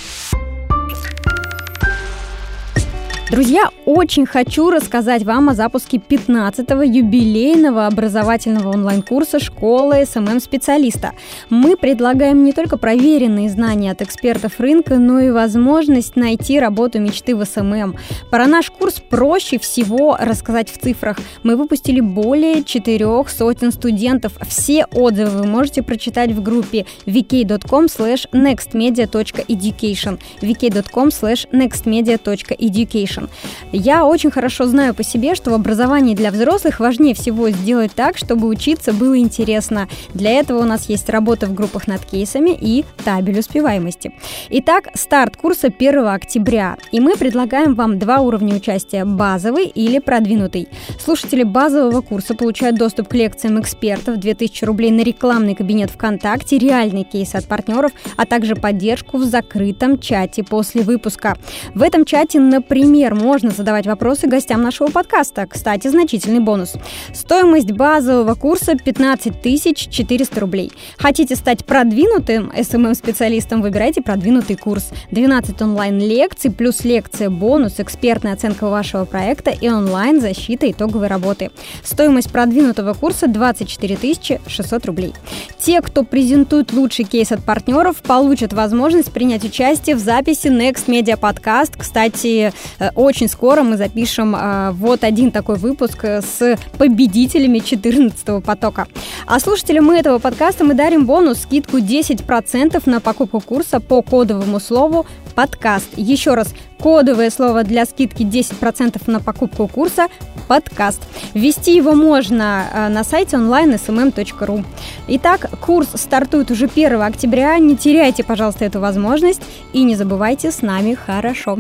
Друзья, очень хочу рассказать вам о запуске 15-го юбилейного образовательного онлайн-курса «Школа SMM-специалиста». Мы предлагаем не только проверенные знания от экспертов рынка, но и возможность найти работу мечты в SMM. Про наш курс проще всего рассказать в цифрах. Мы выпустили более четырех сотен студентов. Все отзывы вы можете прочитать в группе vk.com slash nextmedia.education vk.com slash nextmedia.education Education. Я очень хорошо знаю по себе, что в образовании для взрослых важнее всего сделать так, чтобы учиться было интересно. Для этого у нас есть работа в группах над кейсами и табель успеваемости. Итак, старт курса 1 октября. И мы предлагаем вам два уровня участия – базовый или продвинутый. Слушатели базового курса получают доступ к лекциям экспертов, 2000 рублей на рекламный кабинет ВКонтакте, реальные кейсы от партнеров, а также поддержку в закрытом чате после выпуска. В этом чате, например, можно задавать вопросы гостям нашего подкаста. Кстати, значительный бонус. Стоимость базового курса 15 400 рублей. Хотите стать продвинутым SMM-специалистом, выбирайте продвинутый курс. 12 онлайн-лекций плюс лекция бонус, экспертная оценка вашего проекта и онлайн-защита итоговой работы. Стоимость продвинутого курса 24 600 рублей. Те, кто презентует лучший кейс от партнеров, получат возможность принять участие в записи Next Media Podcast. Кстати, э, очень скоро мы запишем э, вот один такой выпуск с победителями 14 потока. А слушателям этого подкаста мы дарим бонус, скидку 10% на покупку курса по кодовому слову подкаст. Еще раз, кодовое слово для скидки 10% на покупку курса – подкаст. Ввести его можно э, на сайте online.smm.ru. Итак, курс стартует уже 1 октября. Не теряйте, пожалуйста, эту возможность и не забывайте с нами хорошо.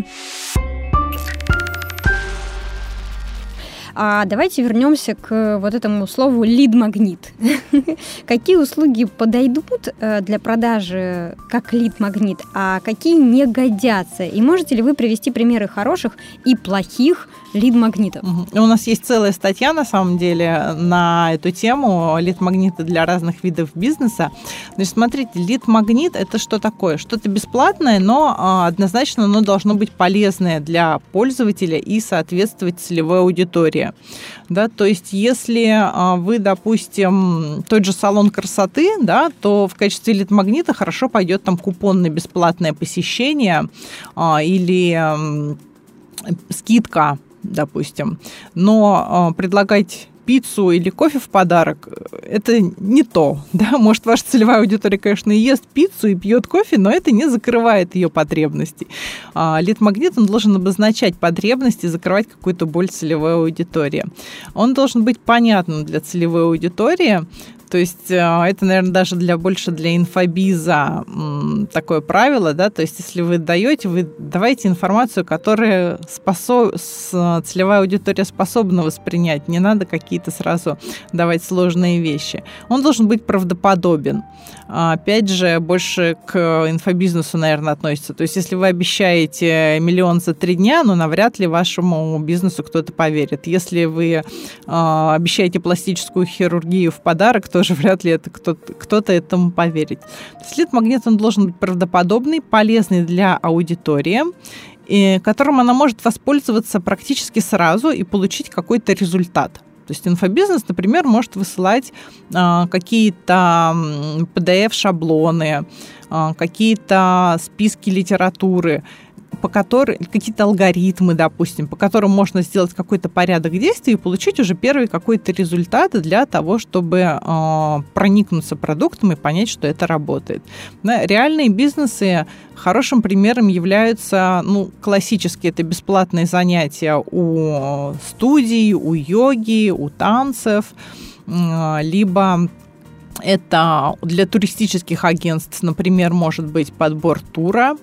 А давайте вернемся к вот этому слову лид-магнит. какие услуги подойдут э, для продажи как лид-магнит, а какие не годятся? И можете ли вы привести примеры хороших и плохих лид-магнитов? Угу. У нас есть целая статья, на самом деле, на эту тему лид-магниты для разных видов бизнеса. Значит, смотрите, лид-магнит – это что такое? Что-то бесплатное, но а, однозначно оно должно быть полезное для пользователя и соответствовать целевой аудитории. Да, то есть, если а, вы, допустим, тот же салон красоты, да, то в качестве лид-магнита хорошо пойдет там купон на бесплатное посещение а, или скидка, допустим. Но а, предлагать пиццу или кофе в подарок, это не то. Да? Может, ваша целевая аудитория, конечно, и ест пиццу и пьет кофе, но это не закрывает ее потребности. А, лид-магнит, он должен обозначать потребности, закрывать какую-то боль целевой аудитории. Он должен быть понятным для целевой аудитории, то есть э, это, наверное, даже для больше для инфобиза такое правило, да, то есть если вы даете, вы давайте информацию, которая способ, целевая аудитория способна воспринять, не надо какие-то сразу давать сложные вещи. Он должен быть правдоподобен. Опять же, больше к инфобизнесу, наверное, относится. То есть если вы обещаете миллион за три дня, ну, навряд ли вашему бизнесу кто-то поверит. Если вы а, обещаете пластическую хирургию в подарок, то тоже вряд ли это кто-то, кто-то этому поверит. След магнит он должен быть правдоподобный, полезный для аудитории, и которым она может воспользоваться практически сразу и получить какой-то результат. То есть инфобизнес, например, может высылать а, какие-то PDF-шаблоны, а, какие-то списки литературы, по которым какие-то алгоритмы, допустим, по которым можно сделать какой-то порядок действий и получить уже первые какой-то результаты для того, чтобы э, проникнуться продуктом и понять, что это работает. Да, реальные бизнесы хорошим примером являются, ну, классические это бесплатные занятия у студий, у йоги, у танцев, э, либо это для туристических агентств, например, может быть подбор тура,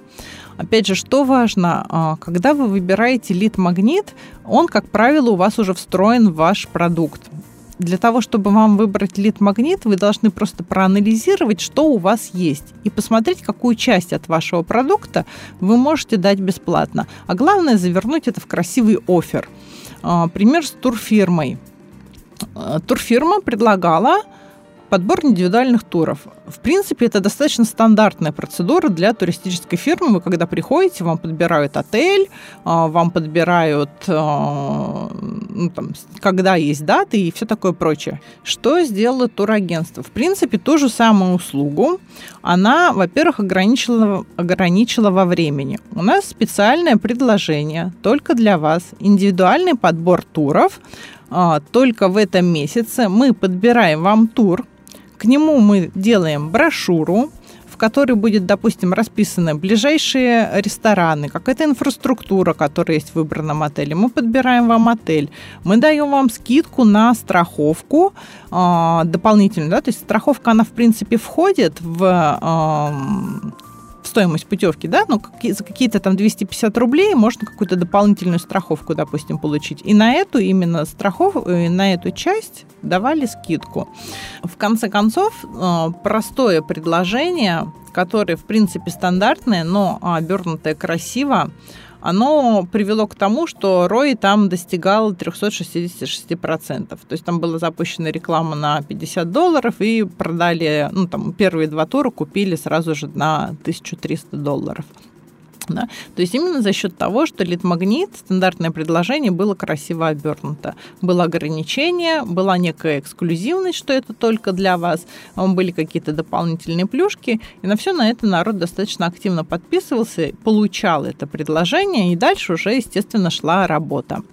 Опять же, что важно, а, когда вы выбираете лид-магнит, он, как правило, у вас уже встроен в ваш продукт. Для того, чтобы вам выбрать лид-магнит, вы должны просто проанализировать, что у вас есть, и посмотреть, какую часть от вашего продукта вы можете дать бесплатно. А главное, завернуть это в красивый офер. А, пример с турфирмой. А, турфирма предлагала подбор индивидуальных туров. В принципе, это достаточно стандартная процедура для туристической фирмы. Вы когда приходите, вам подбирают отель, а, вам подбирают, а, ну, там, когда есть даты и все такое прочее. Что сделало турагентство? В принципе, ту же самую услугу она, во-первых, ограничила, ограничила во времени. У нас специальное предложение только для вас, индивидуальный подбор туров, а, только в этом месяце мы подбираем вам тур, к нему мы делаем брошюру, в которой будет, допустим, расписаны ближайшие рестораны, какая-то инфраструктура, которая есть в выбранном отеле. Мы подбираем вам отель, мы даем вам скидку на страховку э, дополнительную, да, то есть страховка, она, в принципе, входит в э, стоимость путевки, да, ну, за какие-то там 250 рублей можно какую-то дополнительную страховку, допустим, получить. И на эту именно страховку, э, на эту часть давали скидку. В конце концов, э, простое предложение, которое, в принципе, стандартное, но обернутое красиво, оно привело к тому, что ROI там достигал 366%. То есть там была запущена реклама на 50 долларов и продали, ну там первые два тура купили сразу же на 1300 долларов. Да? То есть именно за счет того, что лид-магнит, стандартное предложение, было красиво обернуто. Было ограничение, была некая эксклюзивность, что это только для вас, были какие-то дополнительные плюшки, и на все на это народ достаточно активно подписывался, получал это предложение, и дальше уже, естественно, шла работа.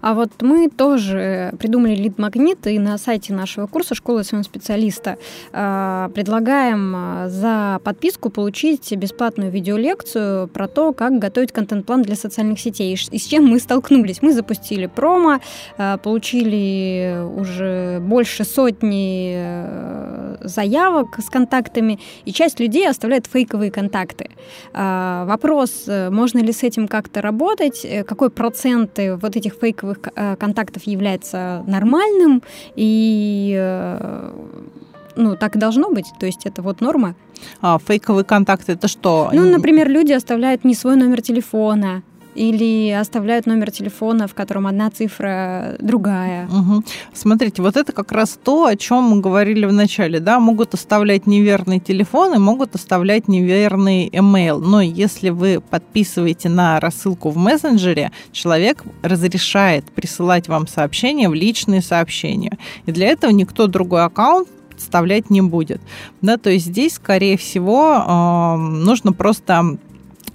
А вот мы тоже придумали лид-магнит, и на сайте нашего курса «Школа своего специалиста» а, предлагаем а, за подписку получить бесплатную видеолекцию про то, как готовить контент-план для социальных сетей. И с чем мы столкнулись? Мы запустили промо, а, получили уже больше сотни э, заявок с контактами, и часть людей оставляет фейковые контакты. Вопрос, э, можно ли с этим как-то работать, э, какой проценты вот этих фейковых э, контактов является нормальным, и э, ну, так и должно быть, то есть это вот норма. А, фейковые контакты это что? Ну, например, люди оставляют не свой номер телефона, или оставляют номер телефона, в котором одна цифра другая. Угу. Смотрите, вот это как раз то, о чем мы говорили в начале, да, могут оставлять неверный телефон и могут оставлять неверный email. Но если вы подписываете на рассылку в мессенджере, человек разрешает присылать вам сообщения в личные сообщения. И для этого никто другой аккаунт вставлять не будет. Да, то есть здесь, скорее всего, э, нужно просто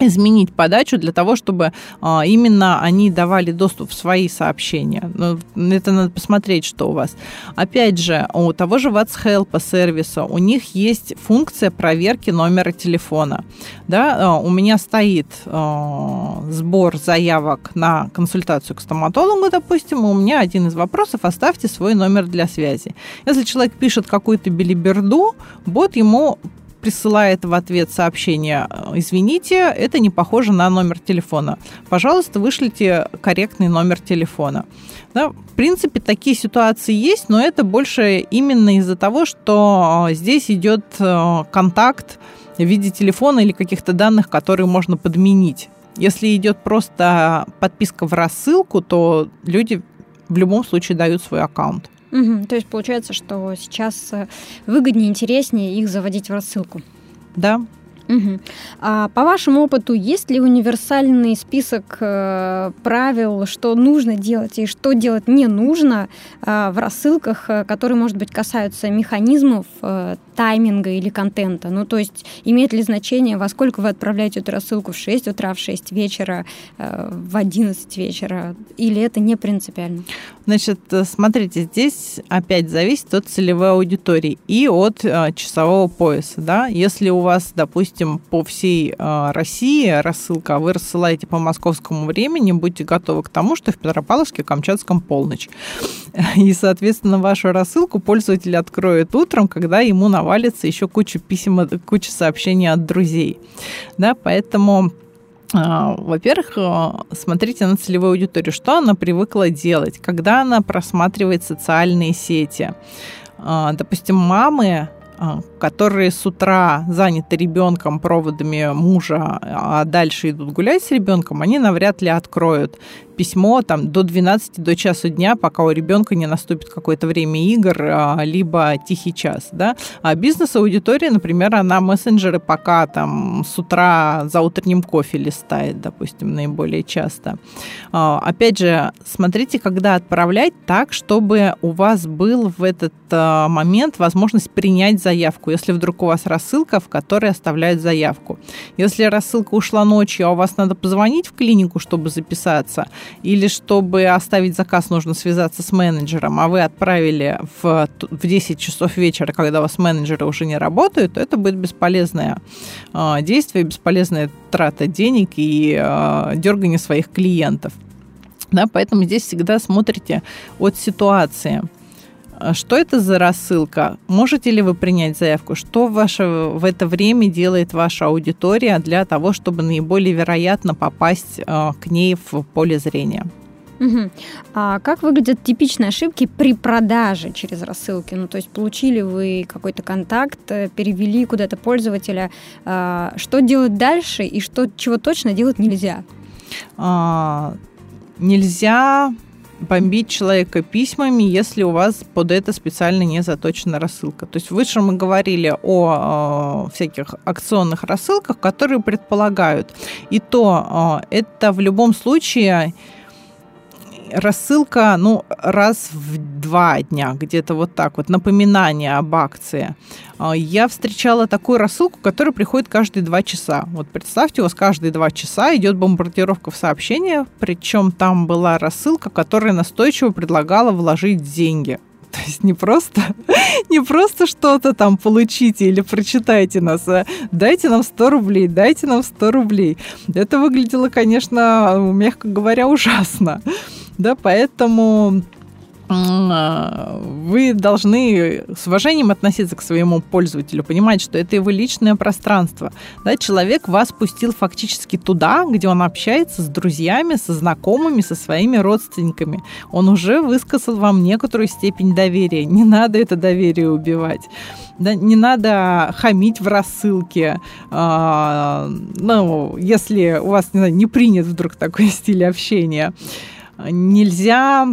изменить подачу для того, чтобы а, именно они давали доступ в свои сообщения. Ну, это надо посмотреть, что у вас. Опять же, у того же WhatsApp сервиса у них есть функция проверки номера телефона. Да, а, у меня стоит а, сбор заявок на консультацию к стоматологу, допустим, у меня один из вопросов – оставьте свой номер для связи. Если человек пишет какую-то билиберду, бот ему присылает в ответ сообщение «Извините, это не похоже на номер телефона. Пожалуйста, вышлите корректный номер телефона». Да, в принципе, такие ситуации есть, но это больше именно из-за того, что а, здесь идет а, контакт в виде телефона или каких-то данных, которые можно подменить. Если идет просто подписка в рассылку, то люди в любом случае дают свой аккаунт. Угу. То есть получается, что сейчас э, выгоднее, интереснее их заводить в рассылку. Да, Угу. А по вашему опыту, есть ли универсальный список э, правил, что нужно делать и что делать не нужно э, в рассылках, э, которые, может быть, касаются механизмов э, тайминга или контента? Ну, то есть, имеет ли значение, во сколько вы отправляете эту рассылку в 6 утра, в 6 вечера, э, в 11 вечера, или это не принципиально? Значит, э, смотрите, здесь опять зависит от целевой аудитории и от э, часового пояса, да. Если у вас, допустим, допустим, по всей э, России рассылка, а вы рассылаете по московскому времени, будьте готовы к тому, что в Петропавловске, Камчатском полночь. И, соответственно, вашу рассылку пользователь откроет утром, когда ему навалится еще куча писем, куча сообщений от друзей. Да, поэтому а, во-первых, смотрите на целевую аудиторию, что она привыкла делать, когда она просматривает социальные сети. Допустим, мамы а, которые с утра заняты ребенком, проводами мужа, а дальше идут гулять с ребенком, они навряд ли откроют письмо там до 12 до часу дня, пока у ребенка не наступит какое-то время игр, а, либо тихий час, да. А бизнес-аудитория, например, она мессенджеры пока там с утра за утренним кофе листает, допустим, наиболее часто. А, опять же, смотрите, когда отправлять так, чтобы у вас был в этот момент возможность принять заявку, если вдруг у вас рассылка, в которой оставляют заявку. Если рассылка ушла ночью, а у вас надо позвонить в клинику, чтобы записаться, или чтобы оставить заказ, нужно связаться с менеджером, а вы отправили в, в 10 часов вечера, когда у вас менеджеры уже не работают, то это будет бесполезное э, действие, бесполезная трата денег и э, дергание своих клиентов. Да, поэтому здесь всегда смотрите от ситуации. А что это за рассылка? Можете ли вы принять заявку? Что ваше, в это время делает ваша аудитория для того, чтобы наиболее вероятно попасть э, к ней в поле зрения? Угу. А как выглядят типичные ошибки при продаже через рассылки? Ну, то есть получили вы какой-то контакт, э, перевели куда-то пользователя. А, что делать дальше и что, чего точно делать нельзя? А, нельзя бомбить человека письмами, если у вас под это специально не заточена рассылка. То есть выше мы говорили о э, всяких акционных рассылках, которые предполагают. И то э, это в любом случае рассылка, ну, раз в два дня, где-то вот так вот, напоминание об акции. А, я встречала такую рассылку, которая приходит каждые два часа. Вот представьте, у вас каждые два часа идет бомбардировка в сообщение, причем там была рассылка, которая настойчиво предлагала вложить деньги. То есть не просто, не просто что-то там получите или прочитайте нас, а дайте нам 100 рублей, дайте нам 100 рублей. Это выглядело, конечно, мягко говоря, ужасно да, поэтому вы должны с уважением относиться к своему пользователю, понимать, что это его личное пространство. Да, человек вас пустил фактически туда, где он общается с друзьями, со знакомыми, со своими родственниками. Он уже высказал вам некоторую степень доверия. Не надо это доверие убивать. Да, не надо хамить в рассылке. А, ну, если у вас не, знаю, не принят вдруг такой стиль общения нельзя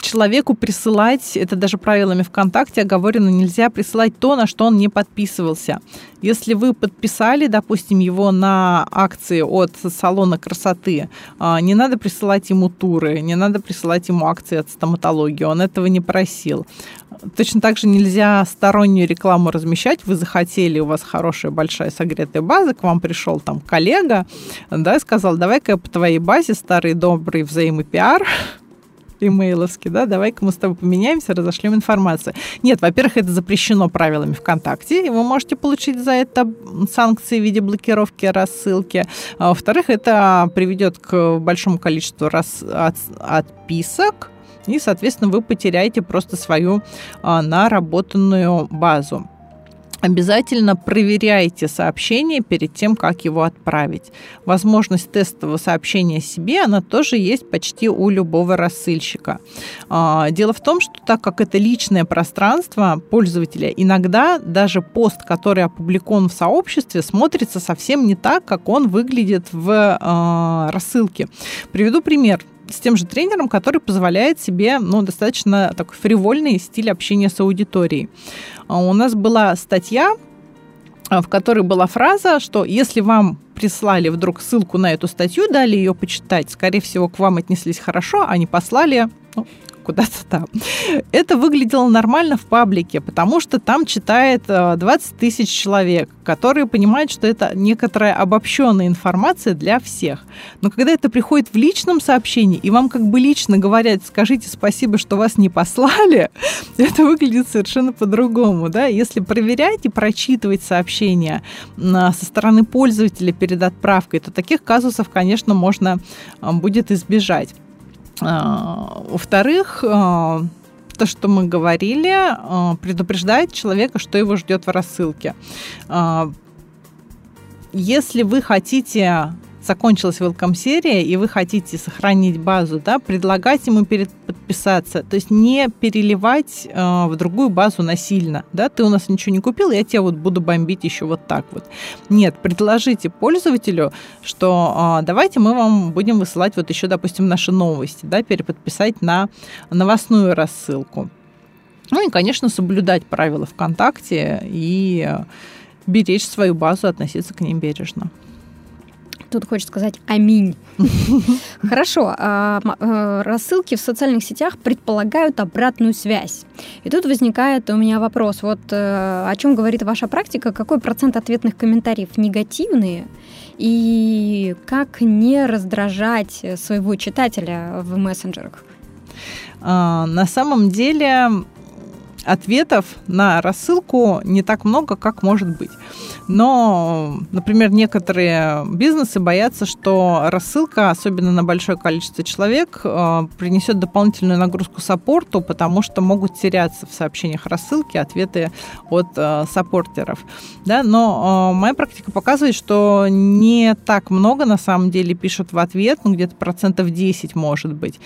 человеку присылать, это даже правилами ВКонтакте оговорено, нельзя присылать то, на что он не подписывался. Если вы подписали, допустим, его на акции от салона красоты, а, не надо присылать ему туры, не надо присылать ему акции от стоматологии, он этого не просил. Точно так же нельзя стороннюю рекламу размещать. Вы захотели, у вас хорошая большая согретая база, к вам пришел там коллега, да, сказал, давай-ка по твоей базе старый добрый взаимопиар, имейловский, да, давай-ка мы с тобой поменяемся, разошлем информацию. Нет, во-первых, это запрещено правилами ВКонтакте, и вы можете получить за это санкции в виде блокировки рассылки. А во-вторых, это приведет к большому количеству раз, от, отписок, и, соответственно, вы потеряете просто свою а, наработанную базу. Обязательно проверяйте сообщение перед тем, как его отправить. Возможность тестового сообщения себе, она тоже есть почти у любого рассыльщика. А, дело в том, что так как это личное пространство пользователя, иногда даже пост, который опубликован в сообществе, смотрится совсем не так, как он выглядит в а, рассылке. Приведу пример с тем же тренером, который позволяет себе ну, достаточно такой фривольный стиль общения с аудиторией. А у нас была статья, а, в которой была фраза, что если вам прислали вдруг ссылку на эту статью, дали ее почитать, скорее всего, к вам отнеслись хорошо, а не послали ну, куда-то там. Это выглядело нормально в паблике, потому что там читает 20 э, тысяч человек, которые понимают, что это некоторая обобщенная информация для всех. Но когда это приходит в личном сообщении, и вам как бы лично говорят, скажите спасибо, что вас не послали, это выглядит совершенно по-другому. Да? Если проверять и прочитывать сообщения со стороны пользователя перед отправкой, то таких казусов, конечно, можно э, будет избежать. А, во-вторых, а, то, что мы говорили, а, предупреждает человека, что его ждет в рассылке. Если вы хотите закончилась welcome серия, и вы хотите сохранить базу, да, предлагать ему перед подписаться, то есть не переливать э, в другую базу насильно, да, ты у нас ничего не купил, я тебя вот буду бомбить еще вот так вот. Нет, предложите пользователю, что э, давайте мы вам будем высылать вот еще, допустим, наши новости, да, переподписать на новостную рассылку. Ну и, конечно, соблюдать правила ВКонтакте и беречь свою базу, относиться к ним бережно. Тут хочется сказать аминь. Хорошо. А, э, рассылки в социальных сетях предполагают обратную связь. И тут возникает у меня вопрос. Вот э, о чем говорит ваша практика? Какой процент ответных комментариев негативные? И как не раздражать своего читателя в мессенджерах? А, на самом деле ответов на рассылку не так много, как может быть. Но, например, некоторые бизнесы боятся, что рассылка, особенно на большое количество человек, э, принесет дополнительную нагрузку саппорту, потому что могут теряться в сообщениях рассылки ответы от э, саппортеров. Да? Но э, моя практика показывает, что не так много на самом деле пишут в ответ, ну где-то процентов 10 может быть.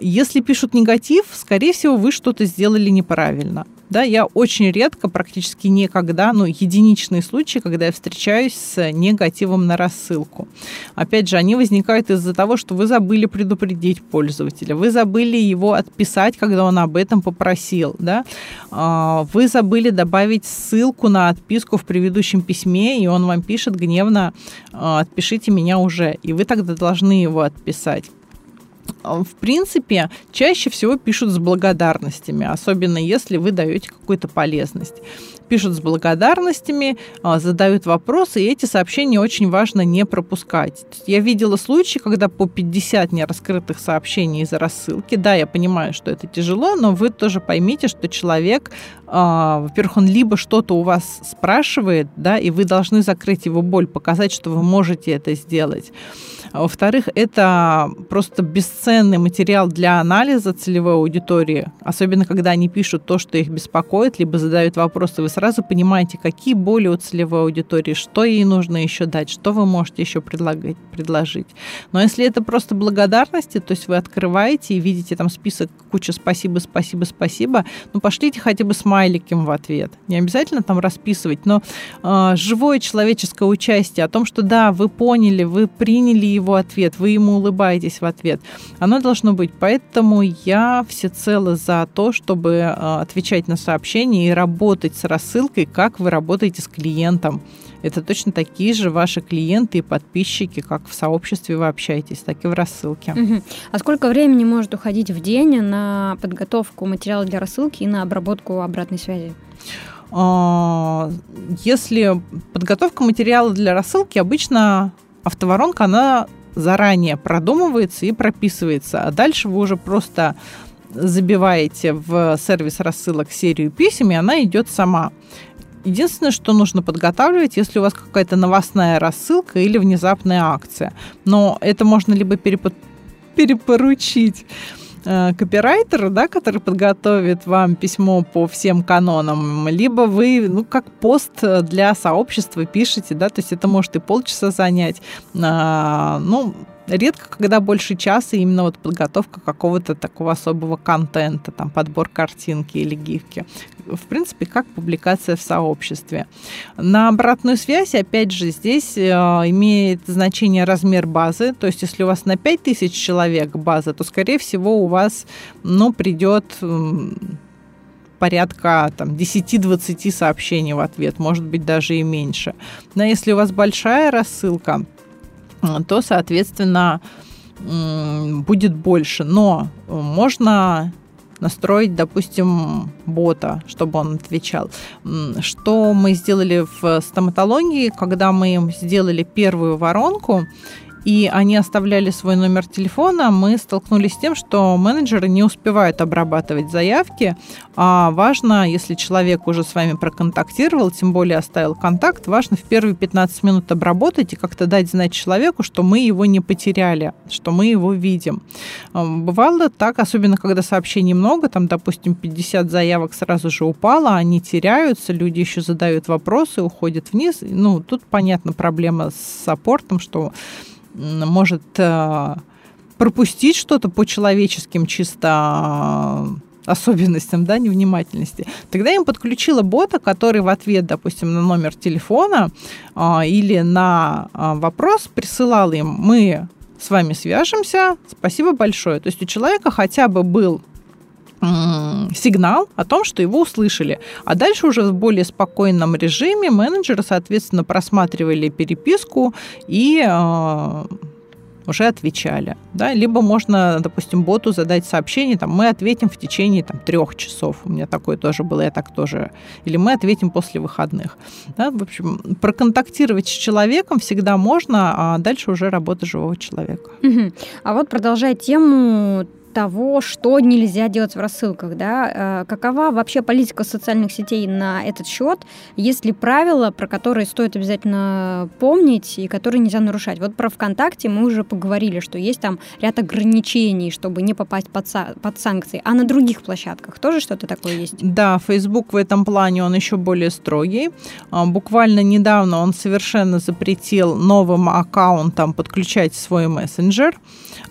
Если пишут негатив, скорее всего, вы что-то сделали неправильно. Да, я очень редко, практически никогда, ну, единичные случаи, когда я встречаюсь с негативом на рассылку. Опять же, они возникают из-за того, что вы забыли предупредить пользователя, вы забыли его отписать, когда он об этом попросил, да, а, вы забыли добавить ссылку на отписку в предыдущем письме, и он вам пишет гневно, «А, отпишите меня уже, и вы тогда должны его отписать. В принципе, чаще всего пишут с благодарностями, особенно если вы даете какую-то полезность. Пишут с благодарностями, а, задают вопросы, и эти сообщения очень важно не пропускать. Я видела случаи, когда по 50 нераскрытых сообщений из рассылки. Да, я понимаю, что это тяжело, но вы тоже поймите, что человек, во-первых, он либо что-то у вас спрашивает, да, и вы должны закрыть его боль, показать, что вы можете это сделать. А во-вторых, это просто бесценный материал для анализа целевой аудитории, особенно когда они пишут то, что их беспокоит, либо задают вопросы. Вы сразу понимаете, какие боли у целевой аудитории, что ей нужно еще дать, что вы можете еще предлагать, предложить. Но если это просто благодарности, то есть вы открываете и видите там список куча спасибо, спасибо, спасибо, ну пошлите хотя бы смайликом в ответ. Не обязательно там расписывать, но э, живое человеческое участие о том, что да, вы поняли, вы приняли его ответ, вы ему улыбаетесь в ответ. Оно должно быть. Поэтому я всецело за то, чтобы э, отвечать на сообщения и работать с рассылкой, как вы работаете с клиентом. Это точно такие же ваши клиенты и подписчики, как в сообществе вы общаетесь, так и в рассылке. Угу. А сколько времени может уходить в день на подготовку материала для рассылки и на обработку обратной связи? А, если подготовка материала для рассылки, обычно автоворонка, она заранее продумывается и прописывается, а дальше вы уже просто забиваете в сервис рассылок серию писем, и она идет сама. Единственное, что нужно подготавливать, если у вас какая-то новостная рассылка или внезапная акция. Но это можно либо перепо- перепоручить Э, копирайтера, да, который подготовит вам письмо по всем канонам, либо вы, ну, как пост для сообщества пишете, да, то есть это может и полчаса занять. А, ну, редко, когда больше часа именно вот подготовка какого-то такого особого контента, там подбор картинки или гифки. В принципе, как публикация в сообществе. На обратную связь, опять же, здесь э, имеет значение размер базы. То есть, если у вас на 5000 человек база, то, скорее всего, у вас ну, придет порядка там, 10-20 сообщений в ответ, может быть, даже и меньше. Но если у вас большая рассылка, то, соответственно, будет больше. Но можно настроить, допустим, бота, чтобы он отвечал. Что мы сделали в стоматологии, когда мы сделали первую воронку, и они оставляли свой номер телефона, мы столкнулись с тем, что менеджеры не успевают обрабатывать заявки. А важно, если человек уже с вами проконтактировал, тем более оставил контакт, важно в первые 15 минут обработать и как-то дать знать человеку, что мы его не потеряли, что мы его видим. Бывало так, особенно когда сообщений много, там, допустим, 50 заявок сразу же упало, они теряются, люди еще задают вопросы, уходят вниз. Ну, тут, понятно, проблема с саппортом, что может э, пропустить что-то по человеческим чисто э, особенностям, да, невнимательности. Тогда я им подключила бота, который в ответ, допустим, на номер телефона а, или на а, вопрос присылал им, мы с вами свяжемся, спасибо большое. То есть у человека хотя бы был сигнал о том, что его услышали. А дальше уже в более спокойном режиме менеджеры, соответственно, просматривали переписку и э, уже отвечали. Да? Либо можно, допустим, боту задать сообщение, там, мы ответим в течение там, трех часов. У меня такое тоже было, я так тоже. Или мы ответим после выходных. Да? В общем, проконтактировать с человеком всегда можно, а дальше уже работа живого человека. Угу. А вот продолжая тему того, что нельзя делать в рассылках, да, э, какова вообще политика социальных сетей на этот счет, есть ли правила, про которые стоит обязательно помнить и которые нельзя нарушать. Вот про ВКонтакте мы уже поговорили, что есть там ряд ограничений, чтобы не попасть под, под санкции, а на других площадках тоже что-то такое есть? Да, Facebook в этом плане он еще более строгий. А, буквально недавно он совершенно запретил новым аккаунтам подключать свой мессенджер. А,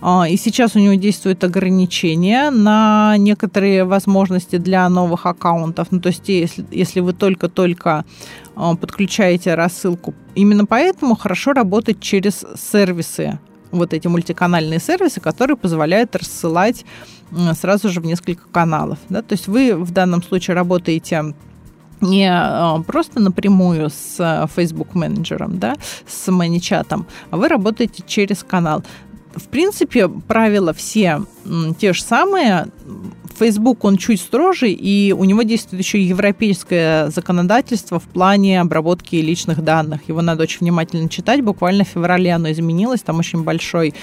и сейчас у него действуют ограничения на некоторые возможности для новых аккаунтов. Ну, то есть, если, если вы только-только а, подключаете рассылку, именно поэтому хорошо работать через сервисы, вот эти мультиканальные сервисы, которые позволяют рассылать сразу же в несколько каналов. Да? То есть вы в данном случае работаете не а, просто напрямую с Facebook менеджером, да, с ManyChat, а вы работаете через канал в принципе, правила все те же самые. Facebook, он чуть строже, и у него действует еще европейское законодательство в плане обработки личных данных. Его надо очень внимательно читать. Буквально в феврале оно изменилось. Там очень большой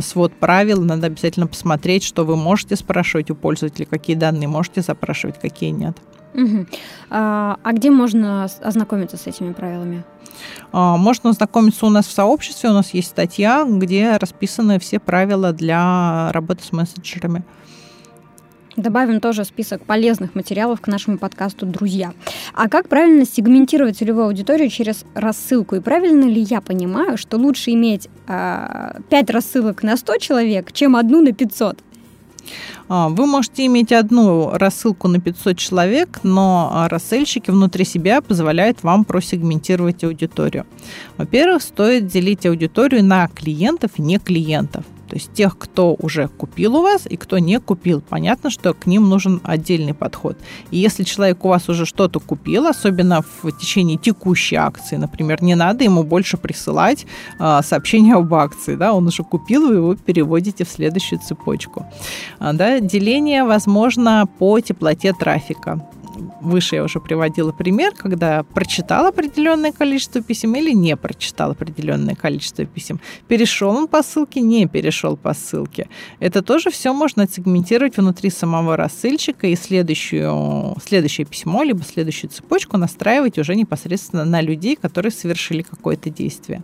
свод правил. Надо обязательно посмотреть, что вы можете спрашивать у пользователя, какие данные можете запрашивать, какие нет. Угу. А, а где можно ознакомиться с этими правилами? А, можно ознакомиться у нас в сообществе, у нас есть статья, где расписаны все правила для работы с мессенджерами. Добавим тоже список полезных материалов к нашему подкасту «Друзья». А как правильно сегментировать целевую аудиторию через рассылку? И правильно ли я понимаю, что лучше иметь э, а, 5 рассылок на 100 человек, чем одну на 500? А, вы можете иметь одну рассылку на 500 человек, но рассыльщики внутри себя позволяют вам просегментировать аудиторию. Во-первых, стоит делить аудиторию на клиентов и не клиентов. То есть тех, кто уже купил у вас и кто не купил. Понятно, что к ним нужен отдельный подход. И если человек у вас уже что-то купил, особенно в течение текущей акции, например, не надо ему больше присылать э, сообщение об акции. Да? Он уже купил, вы его переводите в следующую цепочку. А, да? Деление возможно по теплоте трафика выше я уже приводила пример, когда прочитал определенное количество писем или не прочитал определенное количество писем. Перешел он по ссылке, не перешел по ссылке. Это тоже все можно отсегментировать внутри самого рассыльщика и следующую, следующее письмо, либо следующую цепочку настраивать уже непосредственно на людей, которые совершили какое-то действие.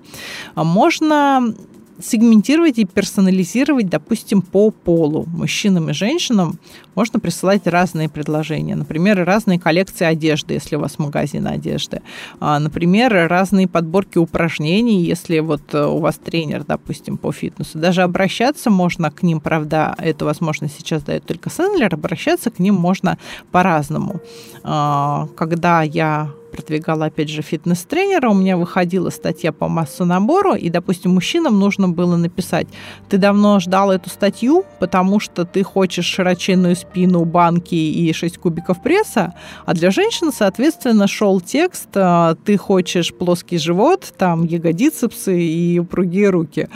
Можно сегментировать и персонализировать, допустим, по полу. Мужчинам и женщинам можно присылать разные предложения. Например, разные коллекции одежды, если у вас магазин одежды. А, например, разные подборки упражнений, если вот э, у вас тренер, допустим, по фитнесу. Даже обращаться можно к ним, правда, эту возможность сейчас дает только Сендлер, обращаться к ним можно по-разному. А, когда я продвигала, опять же, фитнес-тренера, у меня выходила статья по массу набору, и, допустим, мужчинам нужно было написать, ты давно ждал эту статью, потому что ты хочешь широченную спину, банки и 6 кубиков пресса, а для женщин, соответственно, шел текст, а, ты хочешь плоский живот, там ягодицепсы и упругие руки.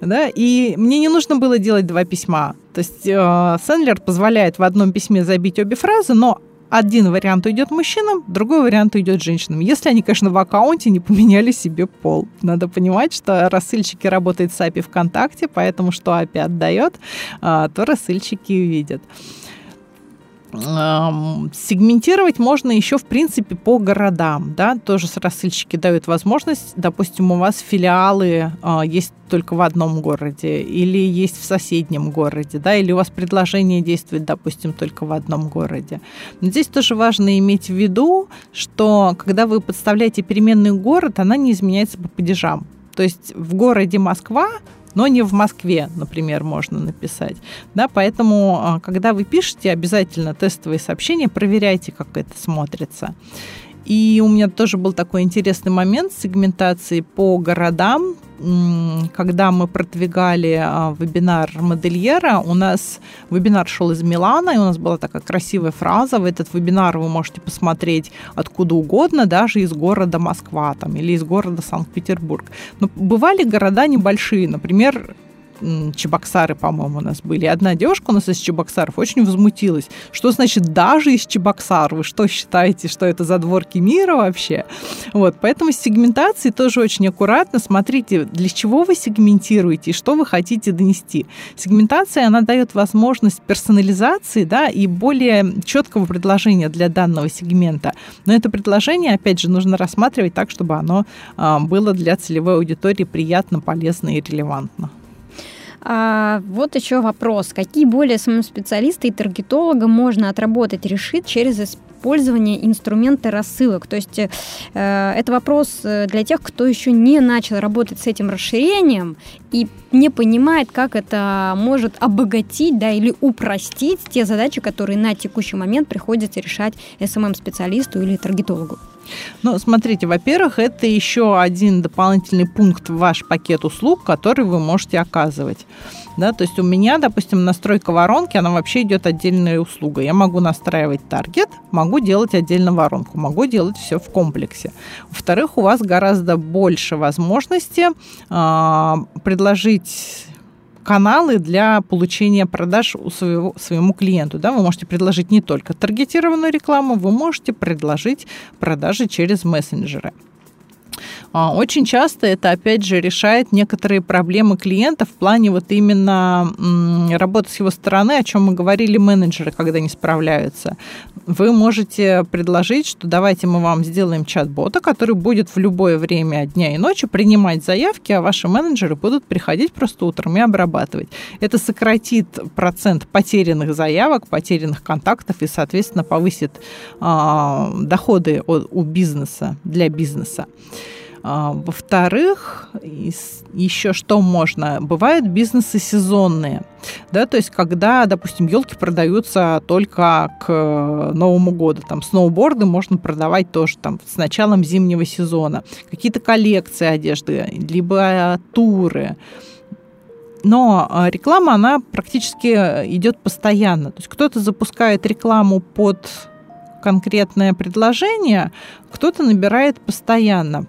Да? И мне не нужно было делать два письма. То есть э, Сендлер позволяет в одном письме забить обе фразы, но один вариант уйдет мужчинам, другой вариант уйдет женщинам. Если они, конечно, в аккаунте не поменяли себе пол. Надо понимать, что рассыльщики работают с API ВКонтакте, поэтому что API отдает, а, то рассыльщики увидят. Сегментировать можно еще, в принципе, по городам. Да? Тоже рассыльщики дают возможность, допустим, у вас филиалы э, есть только в одном городе или есть в соседнем городе, да, или у вас предложение действует, допустим, только в одном городе. Но здесь тоже важно иметь в виду, что когда вы подставляете переменный город, она не изменяется по падежам. То есть в городе Москва но не в Москве, например, можно написать. Да, поэтому, а, когда вы пишете, обязательно тестовые сообщения проверяйте, как это смотрится. И у меня тоже был такой интересный момент сегментации по городам. Когда мы продвигали а, вебинар модельера, у нас вебинар шел из Милана, и у нас была такая красивая фраза. В этот вебинар вы можете посмотреть откуда угодно, даже из города Москва там, или из города Санкт-Петербург. Но бывали города небольшие, например, Чебоксары, по-моему, у нас были. Одна девушка у нас из Чебоксаров очень возмутилась. Что значит даже из Чебоксар? Вы что считаете, что это задворки мира вообще? Вот, поэтому с сегментацией тоже очень аккуратно. Смотрите, для чего вы сегментируете и что вы хотите донести. Сегментация, она дает возможность персонализации, да, и более четкого предложения для данного сегмента. Но это предложение, опять же, нужно рассматривать так, чтобы оно а, было для целевой аудитории приятно, полезно и релевантно. А, вот еще вопрос. Какие более специалисты и таргетолога можно отработать, решить через использование инструмента рассылок? То есть э, это вопрос э, для тех, кто еще не начал работать с этим расширением и не понимает, как это может обогатить да, или упростить те задачи, которые на текущий момент приходится решать SMM-специалисту или таргетологу. Ну, смотрите, во-первых, это еще один дополнительный пункт в ваш пакет услуг, который вы можете оказывать. Да, то есть у меня, допустим, настройка воронки, она вообще идет отдельная услуга. Я могу настраивать таргет, могу делать отдельно воронку, могу делать все в комплексе. Во-вторых, у вас гораздо больше возможности э, предложить каналы для получения продаж у своего, своему клиенту. Да? Вы можете предложить не только таргетированную рекламу, вы можете предложить продажи через мессенджеры. А, очень часто это, опять же, решает некоторые проблемы клиента в плане вот именно работы с его стороны, о чем мы говорили менеджеры, когда не справляются. Вы можете предложить, что давайте мы вам сделаем чат-бота, который будет в любое время дня и ночи принимать заявки, а ваши менеджеры будут приходить просто утром и обрабатывать. Это сократит процент потерянных заявок, потерянных контактов и, соответственно, повысит э, доходы у, у бизнеса, для бизнеса. А, во-вторых, еще что можно? Бывают бизнесы сезонные. Да, то есть, когда, допустим, елки продаются только к Новому году, там сноуборды можно продавать тоже там с началом зимнего сезона, какие-то коллекции одежды, либо туры. Но а, реклама, она практически идет постоянно. То есть кто-то запускает рекламу под конкретное предложение, кто-то набирает постоянно.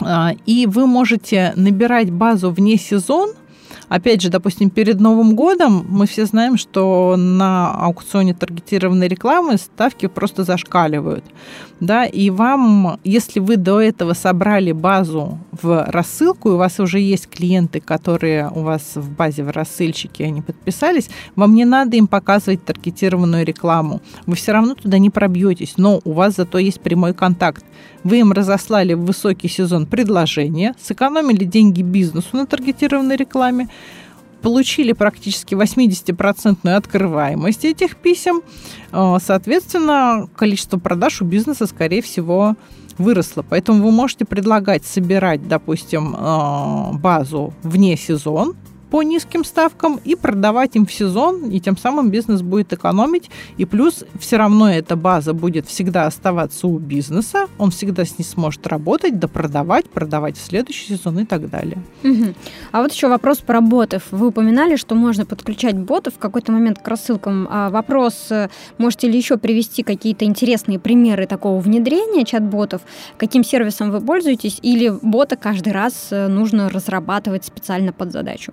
А, и вы можете набирать базу вне сезон – Опять же, допустим, перед Новым годом мы все знаем, что на аукционе таргетированной рекламы ставки просто зашкаливают. Да, и вам, если вы до этого собрали базу в рассылку, и у вас уже есть клиенты, которые у вас в базе в рассыльщике, они подписались, вам не надо им показывать таргетированную рекламу. Вы все равно туда не пробьетесь, но у вас зато есть прямой контакт. Вы им разослали в высокий сезон предложения, сэкономили деньги бизнесу на таргетированной рекламе, получили практически 80% открываемость этих писем. Э, соответственно, количество продаж у бизнеса, скорее всего, выросло. Поэтому вы можете предлагать собирать, допустим, э, базу вне сезон, по низким ставкам и продавать им в сезон, и тем самым бизнес будет экономить. И плюс все равно эта база будет всегда оставаться у бизнеса, он всегда с ней сможет работать, да продавать, продавать в следующий сезон и так далее. Угу. А вот еще вопрос про ботов. Вы упоминали, что можно подключать ботов в какой-то момент к рассылкам. А вопрос, э, можете ли еще привести какие-то интересные примеры такого внедрения чат-ботов? Каким сервисом вы пользуетесь? Или бота каждый раз э, нужно разрабатывать специально под задачу?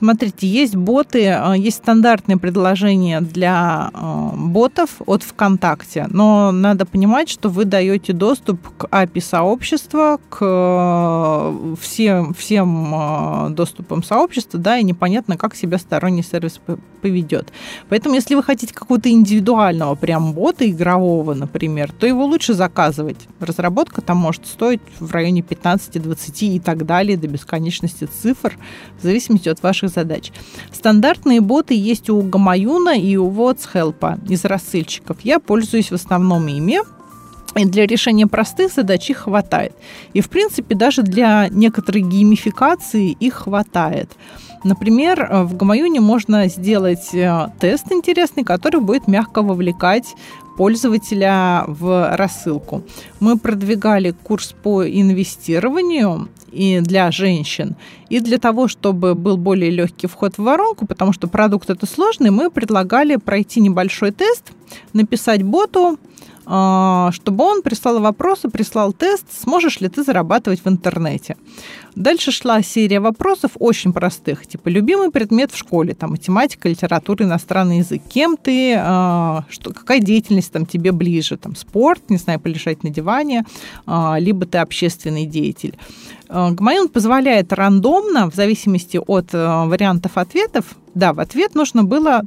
Смотрите, есть боты, э, есть стандартные предложения для э, ботов от ВКонтакте, но надо понимать, что вы даете доступ к API сообщества, к э, всем, всем доступам сообщества, да, и непонятно, как себя сторонний сервис поведет. Поэтому, если вы хотите какого-то индивидуального прям бота игрового, например, то его лучше заказывать. Разработка там может стоить в районе 15-20 и так далее до бесконечности цифр, в зависимости от ваших задач. Стандартные боты есть у Гамаюна и у WhatsHelp из рассыльщиков. Я пользуюсь в основном ими. И для решения простых задач их хватает. И, в принципе, даже для некоторой геймификации их хватает. Например, в Гамаюне можно сделать э, тест интересный, который будет мягко вовлекать пользователя в рассылку. Мы продвигали курс по инвестированию и для женщин, и для того, чтобы был более легкий вход в воронку, потому что продукт это сложный, мы предлагали пройти небольшой тест, написать боту, чтобы он прислал вопросы, прислал тест, сможешь ли ты зарабатывать в интернете. Дальше шла серия вопросов очень простых, типа любимый предмет в школе, там математика, литература, иностранный язык, кем ты, а, что, какая деятельность там тебе ближе, там спорт, не знаю, полежать на диване, а, либо ты общественный деятель. Гмаил позволяет рандомно, в зависимости от вариантов ответов, да, в ответ нужно было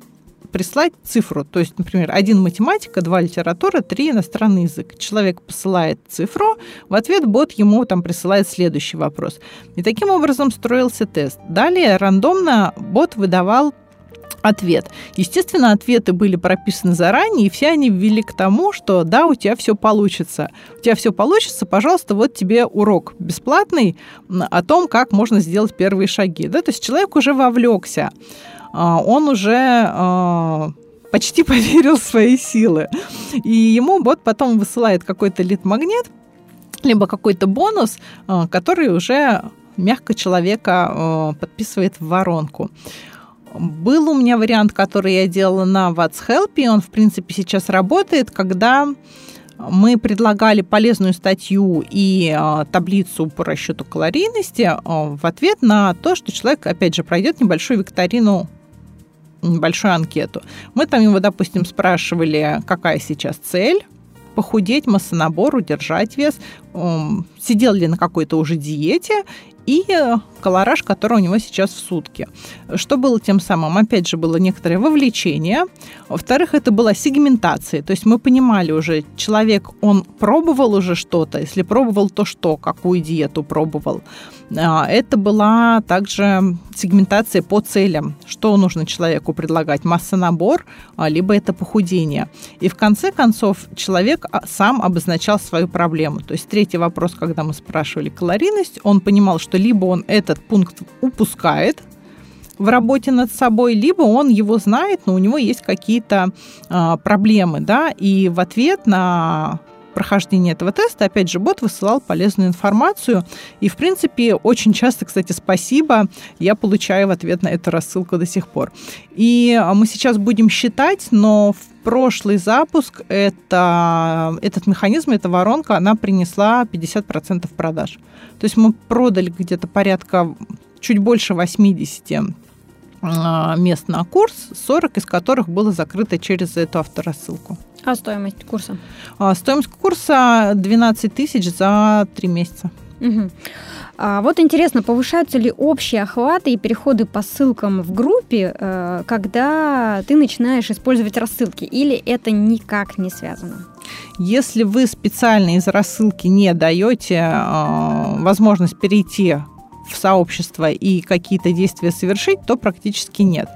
прислать цифру. То есть, например, один математика, два литература, три иностранный язык. Человек посылает цифру, в ответ бот ему там присылает следующий вопрос. И таким образом строился тест. Далее рандомно бот выдавал ответ. Естественно, ответы были прописаны заранее, и все они ввели к тому, что да, у тебя все получится. У тебя все получится, пожалуйста, вот тебе урок бесплатный о том, как можно сделать первые шаги. Да? То есть человек уже вовлекся. А, он уже а, почти поверил в свои силы. И ему бот потом высылает какой-то лид-магнит, либо какой-то бонус, а, который уже мягко человека подписывает в воронку. Был у меня вариант, который я делала на What's Help, и он, в принципе, сейчас работает, когда мы предлагали полезную статью и таблицу по расчету калорийности в ответ на то, что человек, опять же, пройдет небольшую викторину небольшую анкету. Мы там его, допустим, спрашивали, какая сейчас цель, похудеть, массонабор, удержать вес, сидел ли на какой-то уже диете и э, колораж, который у него сейчас в сутки. Что было тем самым? Опять же, было некоторое вовлечение. Во-вторых, это была сегментация. То есть мы понимали уже, человек, он пробовал уже что-то. Если пробовал, то что? Какую диету пробовал? А, это была также сегментация по целям. Что нужно человеку предлагать? Масса-набор, а, либо это похудение. И в конце концов человек а, сам обозначал свою проблему. То есть третий вопрос, когда мы спрашивали калорийность, он понимал, что либо он этот пункт упускает, в работе над собой, либо он его знает, но у него есть какие-то э, проблемы, да, и в ответ на прохождения этого теста, опять же, бот высылал полезную информацию. И, в принципе, очень часто, кстати, спасибо, я получаю в ответ на эту рассылку до сих пор. И а, мы сейчас будем считать, но в прошлый запуск это, этот механизм, эта воронка, она принесла 50% продаж. То есть мы продали где-то порядка чуть больше 80 а, мест на курс, 40 из которых было закрыто через эту авторассылку. А стоимость курса? А, стоимость курса 12 тысяч за три месяца. Угу. А вот интересно, повышаются ли общие охваты и переходы по ссылкам в группе, э, когда ты начинаешь использовать рассылки, или это никак не связано? Если вы специально из рассылки не даете э, возможность перейти в сообщество и какие-то действия совершить, то практически нет.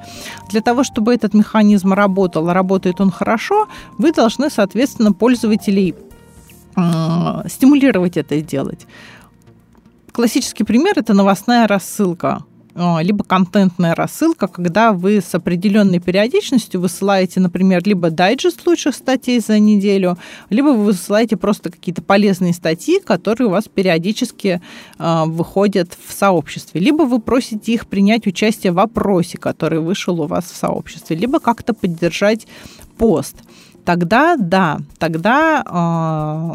Для того, чтобы этот механизм работал, работает он хорошо, вы должны, соответственно, пользователей стимулировать это делать. Классический пример – это новостная рассылка. А, либо контентная рассылка, когда вы с определенной периодичностью высылаете, например, либо дайджест лучших статей за неделю, либо вы высылаете просто какие-то полезные статьи, которые у вас периодически э, выходят в сообществе, либо вы просите их принять участие в опросе, который вышел у вас в сообществе, либо как-то поддержать пост. Тогда да, тогда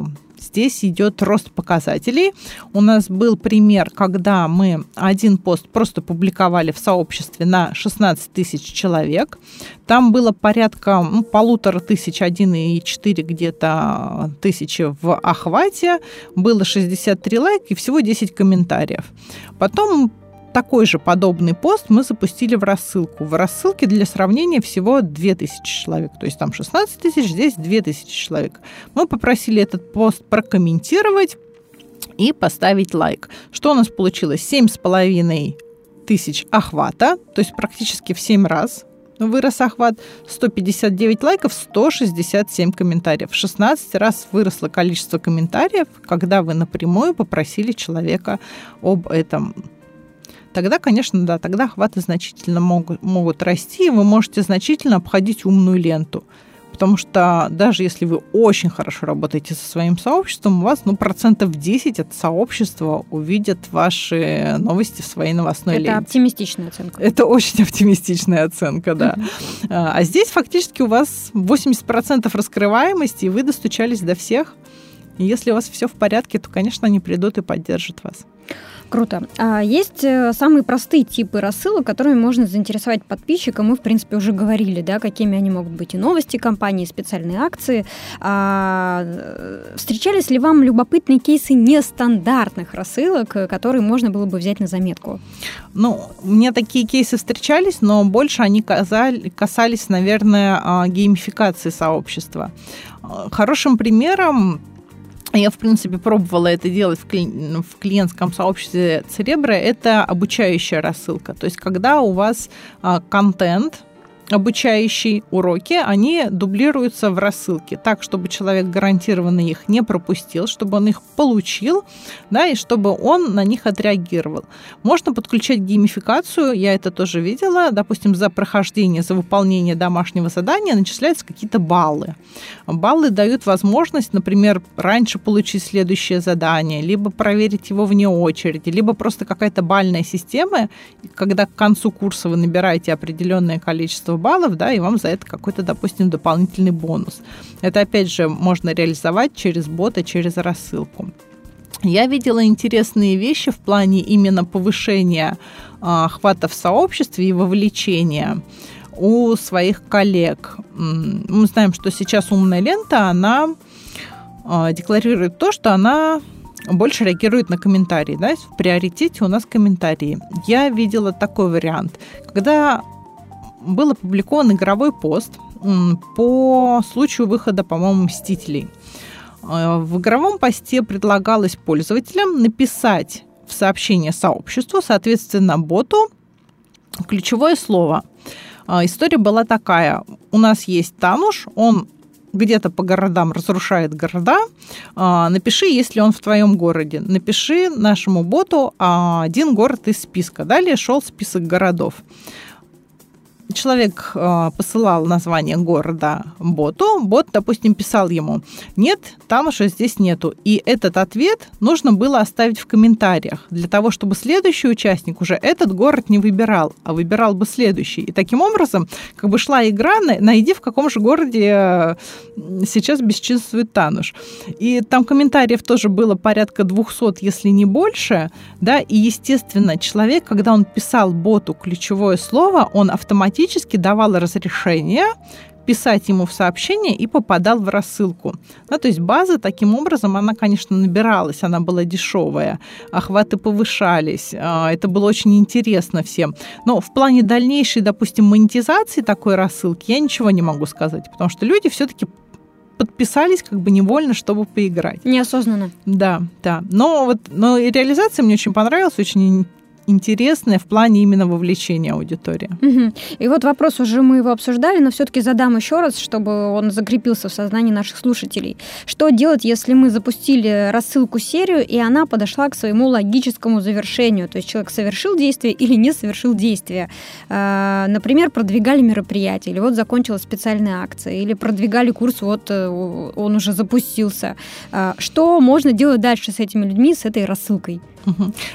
э, здесь идет рост показателей. У нас был пример, когда мы один пост просто публиковали в сообществе на 16 тысяч человек. Там было порядка ну, полутора тысяч, 1,4 где-то тысячи в охвате, было 63 лайка и всего 10 комментариев. Потом такой же подобный пост мы запустили в рассылку. В рассылке для сравнения всего 2000 человек. То есть там 16 тысяч, здесь 2000 человек. Мы попросили этот пост прокомментировать и поставить лайк. Что у нас получилось? 7,5 тысяч охвата, то есть практически в 7 раз вырос охват, 159 лайков, 167 комментариев. В 16 раз выросло количество комментариев, когда вы напрямую попросили человека об этом тогда, конечно, да, тогда охваты значительно могут, могут расти, и вы можете значительно обходить умную ленту. Потому что даже если вы очень хорошо работаете со своим сообществом, у вас ну, процентов 10 от сообщества увидят ваши новости в своей новостной Это ленте. Это оптимистичная оценка. Это очень оптимистичная оценка, да. А здесь фактически у вас 80% раскрываемости, и вы достучались до всех. И если у вас все в порядке, то, конечно, они придут и поддержат вас. Круто. А есть э, самые простые типы рассылок, которыми можно заинтересовать подписчика. Мы, в принципе, уже говорили, да, какими они могут быть и новости компании, и специальные акции. А, э, встречались ли вам любопытные кейсы нестандартных рассылок, которые можно было бы взять на заметку? Ну, мне такие кейсы встречались, но больше они касались, наверное, а, геймификации сообщества. Хорошим примером я, в принципе, пробовала это делать в, кли... в клиентском сообществе Церебра, это обучающая рассылка. То есть, когда у вас а, контент, обучающие уроки, они дублируются в рассылке так, чтобы человек гарантированно их не пропустил, чтобы он их получил, да, и чтобы он на них отреагировал. Можно подключать геймификацию, я это тоже видела, допустим, за прохождение, за выполнение домашнего задания начисляются какие-то баллы. Баллы дают возможность, например, раньше получить следующее задание, либо проверить его вне очереди, либо просто какая-то бальная система, когда к концу курса вы набираете определенное количество баллов, да, и вам за это какой-то, допустим, дополнительный бонус. Это, опять же, можно реализовать через бота, через рассылку. Я видела интересные вещи в плане именно повышения а, охвата в сообществе и вовлечения у своих коллег. Мы знаем, что сейчас умная лента, она а, декларирует то, что она больше реагирует на комментарии. Да? В приоритете у нас комментарии. Я видела такой вариант, когда был опубликован игровой пост по случаю выхода, по-моему, «Мстителей». Э, в игровом посте предлагалось пользователям написать в сообщение сообществу, соответственно, боту, ключевое слово. Э, история была такая. У нас есть Тануш, он где-то по городам разрушает города, э, напиши, если он в твоем городе. Напиши нашему боту один город из списка. Далее шел список городов человек э, посылал название города боту, бот, допустим, писал ему, нет, там уже здесь нету. И этот ответ нужно было оставить в комментариях, для того, чтобы следующий участник уже этот город не выбирал, а выбирал бы следующий. И таким образом, как бы шла игра, найди в каком же городе э, сейчас бесчинствует Тануш. И там комментариев тоже было порядка 200, если не больше, да, и, естественно, человек, когда он писал боту ключевое слово, он автоматически автоматически давал разрешение писать ему в сообщение и попадал в рассылку. Ну, то есть база таким образом, она, конечно, набиралась, она была дешевая, охваты повышались, а, это было очень интересно всем. Но в плане дальнейшей, допустим, монетизации такой рассылки я ничего не могу сказать, потому что люди все-таки подписались как бы невольно, чтобы поиграть. Неосознанно. Да, да. Но вот но и реализация мне очень понравилась, очень интересное в плане именно вовлечения аудитории. Угу. И вот вопрос уже мы его обсуждали, но все-таки задам еще раз, чтобы он закрепился в сознании наших слушателей. Что делать, если мы запустили рассылку серию, и она подошла к своему логическому завершению? То есть человек совершил действие или не совершил действие. А, например, продвигали мероприятие, или вот закончилась специальная акция, или продвигали курс, вот э, он уже запустился. А, что можно делать дальше с этими людьми, с этой рассылкой?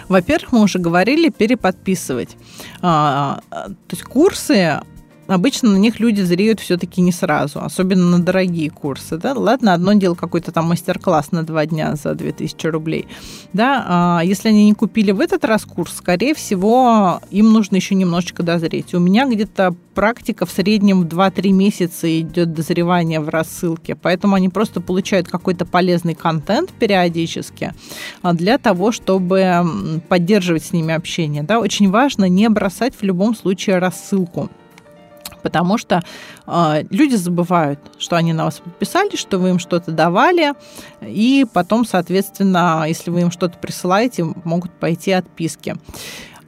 Во-первых, мы уже говорили переподписывать. А, то есть курсы обычно на них люди зреют все-таки не сразу, особенно на дорогие курсы. Да? Ладно, одно дело какой-то там мастер-класс на два дня за 2000 рублей. Да? А если они не купили в этот раз курс, скорее всего, им нужно еще немножечко дозреть. У меня где-то практика в среднем в 2-3 месяца идет дозревание в рассылке, поэтому они просто получают какой-то полезный контент периодически а, для того, чтобы поддерживать с ними общение. Да? Очень важно не бросать в любом случае рассылку потому что э, люди забывают, что они на вас подписались, что вы им что-то давали, и потом, соответственно, если вы им что-то присылаете, могут пойти отписки.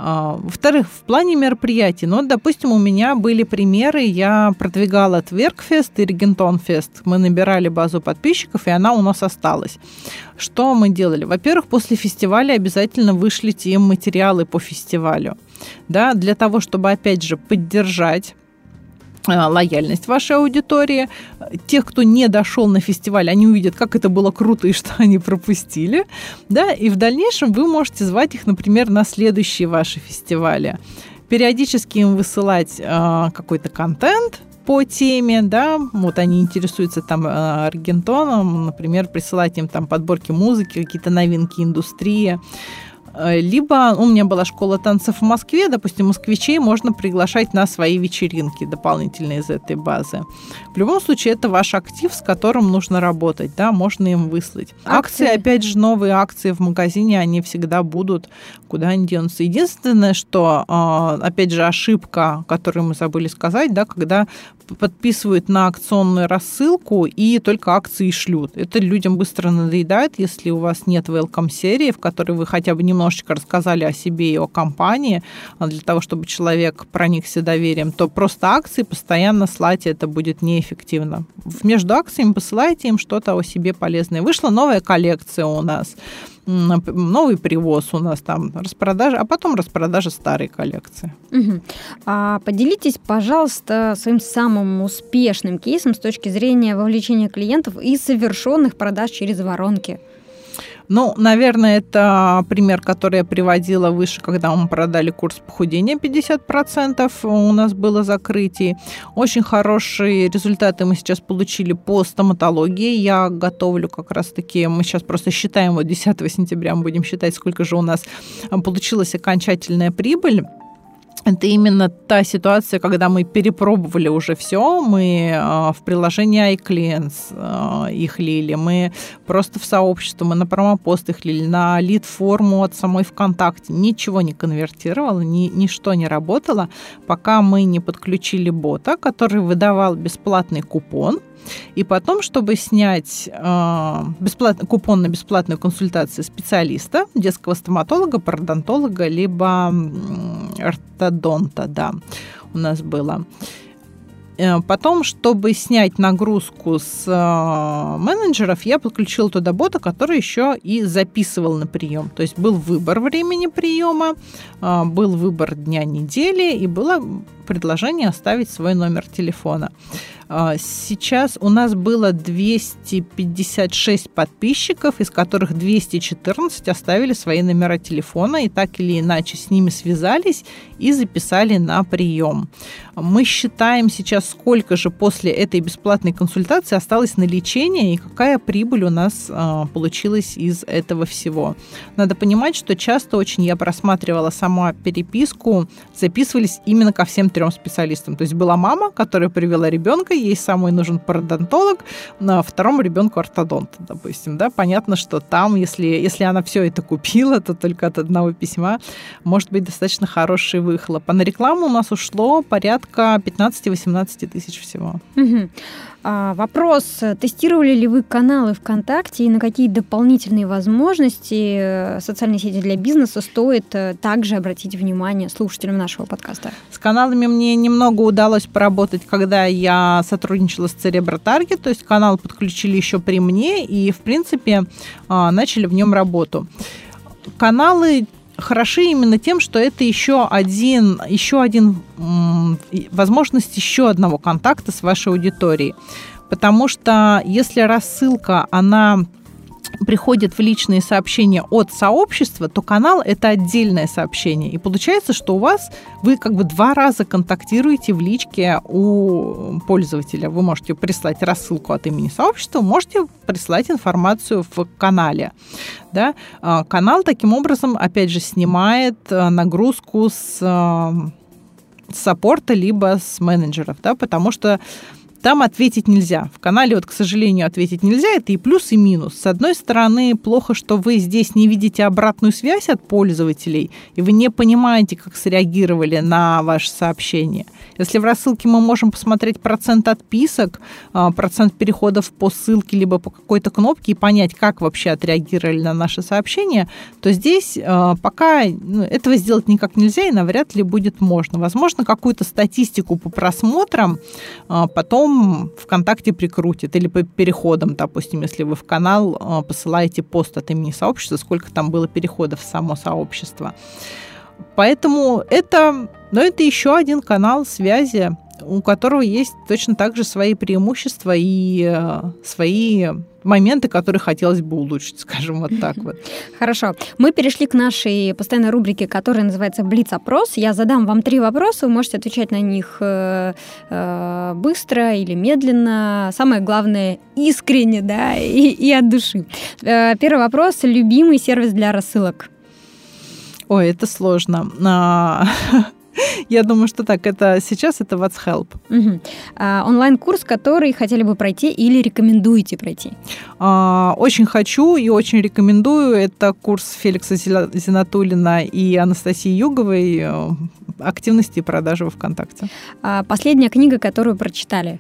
А, во-вторых, в плане мероприятий, ну, допустим, у меня были примеры, я продвигала Тверкфест и Регентонфест. Мы набирали базу подписчиков, и она у нас осталась. Что мы делали? Во-первых, после фестиваля обязательно вышлите им материалы по фестивалю. Да, для того, чтобы, опять же, поддержать лояльность вашей аудитории. Тех, кто не дошел на фестиваль, они увидят, как это было круто и что они пропустили. Да? И в дальнейшем вы можете звать их, например, на следующие ваши фестивали. Периодически им высылать э, какой-то контент, по теме, да, вот они интересуются там э, Аргентоном, например, присылать им там подборки музыки, какие-то новинки индустрии, Э, либо у меня была школа танцев в Москве, допустим, москвичей можно приглашать на свои вечеринки дополнительные из этой базы. В любом случае, это ваш актив, с которым нужно работать, да, можно им выслать. Акции, акции опять же, новые акции в магазине, они всегда будут, куда они денутся. Единственное, что, э, опять же, ошибка, которую мы забыли сказать, да, когда подписывают на акционную рассылку и только акции шлют. Это людям быстро надоедает, если у вас нет welcome серии, в которой вы хотя бы немножечко рассказали о себе и о компании, а для того, чтобы человек проникся доверием, то просто акции постоянно слать это будет неэффективно. Между акциями посылайте им что-то о себе полезное. Вышла новая коллекция у нас новый привоз у нас там, распродажа, а потом распродажа старой коллекции. Угу. А поделитесь, пожалуйста, своим самым успешным кейсом с точки зрения вовлечения клиентов и совершенных продаж через воронки. Ну, наверное, это пример, который я приводила выше, когда мы продали курс похудения 50%, у нас было закрытие. Очень хорошие результаты мы сейчас получили по стоматологии. Я готовлю как раз-таки, мы сейчас просто считаем, вот 10 сентября мы будем считать, сколько же у нас получилась окончательная прибыль это именно та ситуация, когда мы перепробовали уже все, мы э, в приложении iClients э, их лили, мы просто в сообщество, мы на промопост их лили, на лид-форму от самой ВКонтакте. Ничего не конвертировало, ни, ничто не работало, пока мы не подключили бота, который выдавал бесплатный купон, и потом, чтобы снять э, бесплатный, купон на бесплатную консультацию специалиста, детского стоматолога, пародонтолога, либо ортодонта, да, у нас было. Э, потом, чтобы снять нагрузку с э, менеджеров, я подключил туда бота, который еще и записывал на прием. То есть был выбор времени приема, э, был выбор дня недели и было предложение оставить свой номер телефона. А, сейчас у нас было 256 подписчиков, из которых 214 оставили свои номера телефона и так или иначе с ними связались и записали на прием. Мы считаем сейчас, сколько же после этой бесплатной консультации осталось на лечение и какая прибыль у нас а, получилась из этого всего. Надо понимать, что часто очень я просматривала сама переписку, записывались именно ко всем трем специалистам. То есть была мама, которая привела ребенка, ей самый нужен пародонтолог, на втором ребенку ортодонт, допустим, да, понятно, что там, если, если она все это купила, то только от одного письма может быть достаточно хороший выхлоп. А на рекламу у нас ушло порядка 15-18 тысяч всего. Угу. А, вопрос, тестировали ли вы каналы ВКонтакте и на какие дополнительные возможности э, социальной сети для бизнеса стоит э, также обратить внимание слушателям нашего подкаста? С каналами мне немного удалось поработать, когда я сотрудничала с Target, то есть канал подключили еще при мне и, в принципе, а, начали в нем работу. Каналы хороши именно тем, что это еще один, еще один возможность еще одного контакта с вашей аудиторией. Потому что если рассылка, она приходит в личные сообщения от сообщества, то канал это отдельное сообщение. И получается, что у вас вы как бы два раза контактируете в личке у пользователя. Вы можете прислать рассылку от имени сообщества, можете прислать информацию в канале. Да? А, канал таким образом, опять же, снимает э, нагрузку с э, саппорта либо с менеджеров, да, потому что там ответить нельзя. В канале, вот, к сожалению, ответить нельзя. Это и плюс, и минус. С одной стороны, плохо, что вы здесь не видите обратную связь от пользователей, и вы не понимаете, как среагировали на ваше сообщение. Если в рассылке мы можем посмотреть процент отписок, а, процент переходов по ссылке, либо по какой-то кнопке и понять, как вообще отреагировали на наше сообщение, то здесь а, пока ну, этого сделать никак нельзя и навряд ли будет можно. Возможно, какую-то статистику по просмотрам а, потом ВКонтакте прикрутит или по переходам, допустим, если вы в канал посылаете пост от имени сообщества, сколько там было переходов в само сообщество. Поэтому это, ну, это еще один канал связи, у которого есть точно так же свои преимущества и э, свои моменты, которые хотелось бы улучшить, скажем вот так вот. Хорошо. Мы перешли к нашей постоянной рубрике, которая называется «Блиц-опрос». Я задам вам три вопроса, вы можете отвечать на них э, э, быстро или медленно. Самое главное — искренне, да, и, и от души. Э, первый вопрос — любимый сервис для рассылок? Ой, это сложно. Я думаю, что так, это сейчас это What's Help. Угу. А, онлайн-курс, который хотели бы пройти или рекомендуете пройти? А, очень хочу и очень рекомендую. Это курс Феликса Зинатулина и Анастасии Юговой э, «Активности и продажи во ВКонтакте». А, последняя книга, которую прочитали?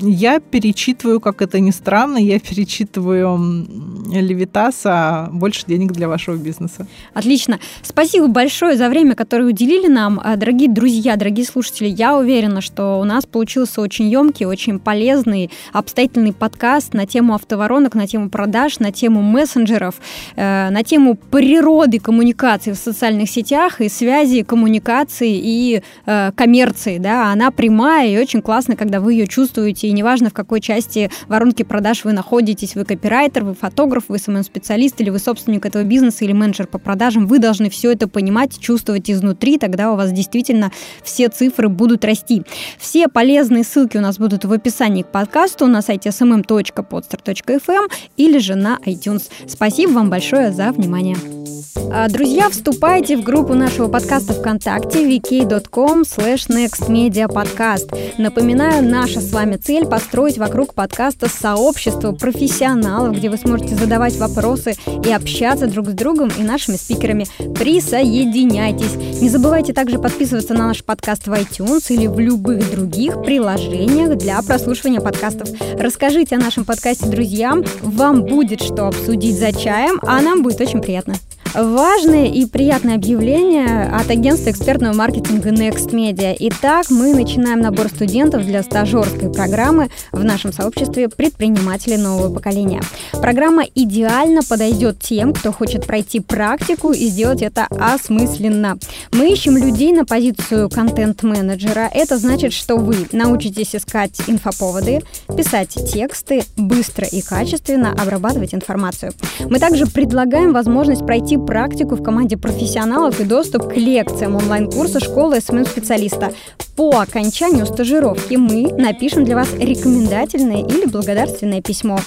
Я перечитываю, как это ни странно, я перечитываю Левитаса «Больше денег для вашего бизнеса». Отлично. Спасибо большое за время, которое уделили нам. А, дорогие друзья, дорогие слушатели, я уверена, что у нас получился очень емкий, очень полезный, обстоятельный подкаст на тему автоворонок, на тему продаж, на тему мессенджеров, э, на тему природы коммуникации в социальных сетях и связи коммуникации и э, коммерции. Да? Она прямая и очень классно, когда вы ее чувствуете и неважно, в какой части воронки продаж вы находитесь, вы копирайтер, вы фотограф, вы SMM-специалист или вы собственник этого бизнеса или менеджер по продажам, вы должны все это понимать, чувствовать изнутри, тогда у вас действительно все цифры будут расти. Все полезные ссылки у нас будут в описании к подкасту на сайте smm.podster.fm или же на iTunes. Спасибо вам большое за внимание. А, друзья, вступайте в группу нашего подкаста ВКонтакте vk.com slash nextmediapodcast. Напоминаю, наша с вами цель построить вокруг подкаста сообщество профессионалов, где вы сможете задавать вопросы и общаться друг с другом и нашими спикерами. Присоединяйтесь. Не забывайте также подписываться на наш подкаст в iTunes или в любых других приложениях для прослушивания подкастов. Расскажите о нашем подкасте друзьям, вам будет что обсудить за чаем, а нам будет очень приятно. Важное и приятное объявление от агентства экспертного маркетинга Next Media. Итак, мы начинаем набор студентов для стажерской программы в нашем сообществе предпринимателей нового поколения. Программа идеально подойдет тем, кто хочет пройти практику и сделать это осмысленно. Мы ищем людей на позицию контент-менеджера. Это значит, что вы научитесь искать инфоповоды, писать тексты, быстро и качественно обрабатывать информацию. Мы также предлагаем возможность пройти практику в команде профессионалов и доступ к лекциям онлайн-курса школы SMM-специалиста. По окончанию стажировки мы напишем для вас рекомендательное или благодарственное письмо.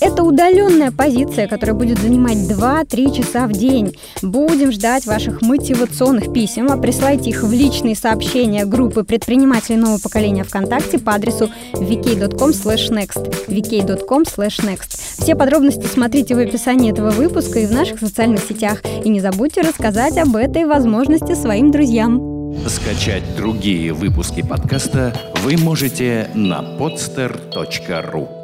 Это удаленная позиция, которая будет занимать 2-3 часа в день. Будем ждать ваших мотивационных писем, а присылайте их в личные сообщения группы предпринимателей нового поколения ВКонтакте по адресу vk.com next vk.com next Все подробности смотрите в описании этого выпуска и в наших социальных сетях. И не забудьте рассказать об этой возможности своим друзьям. Скачать другие выпуски подкаста вы можете на podster.ru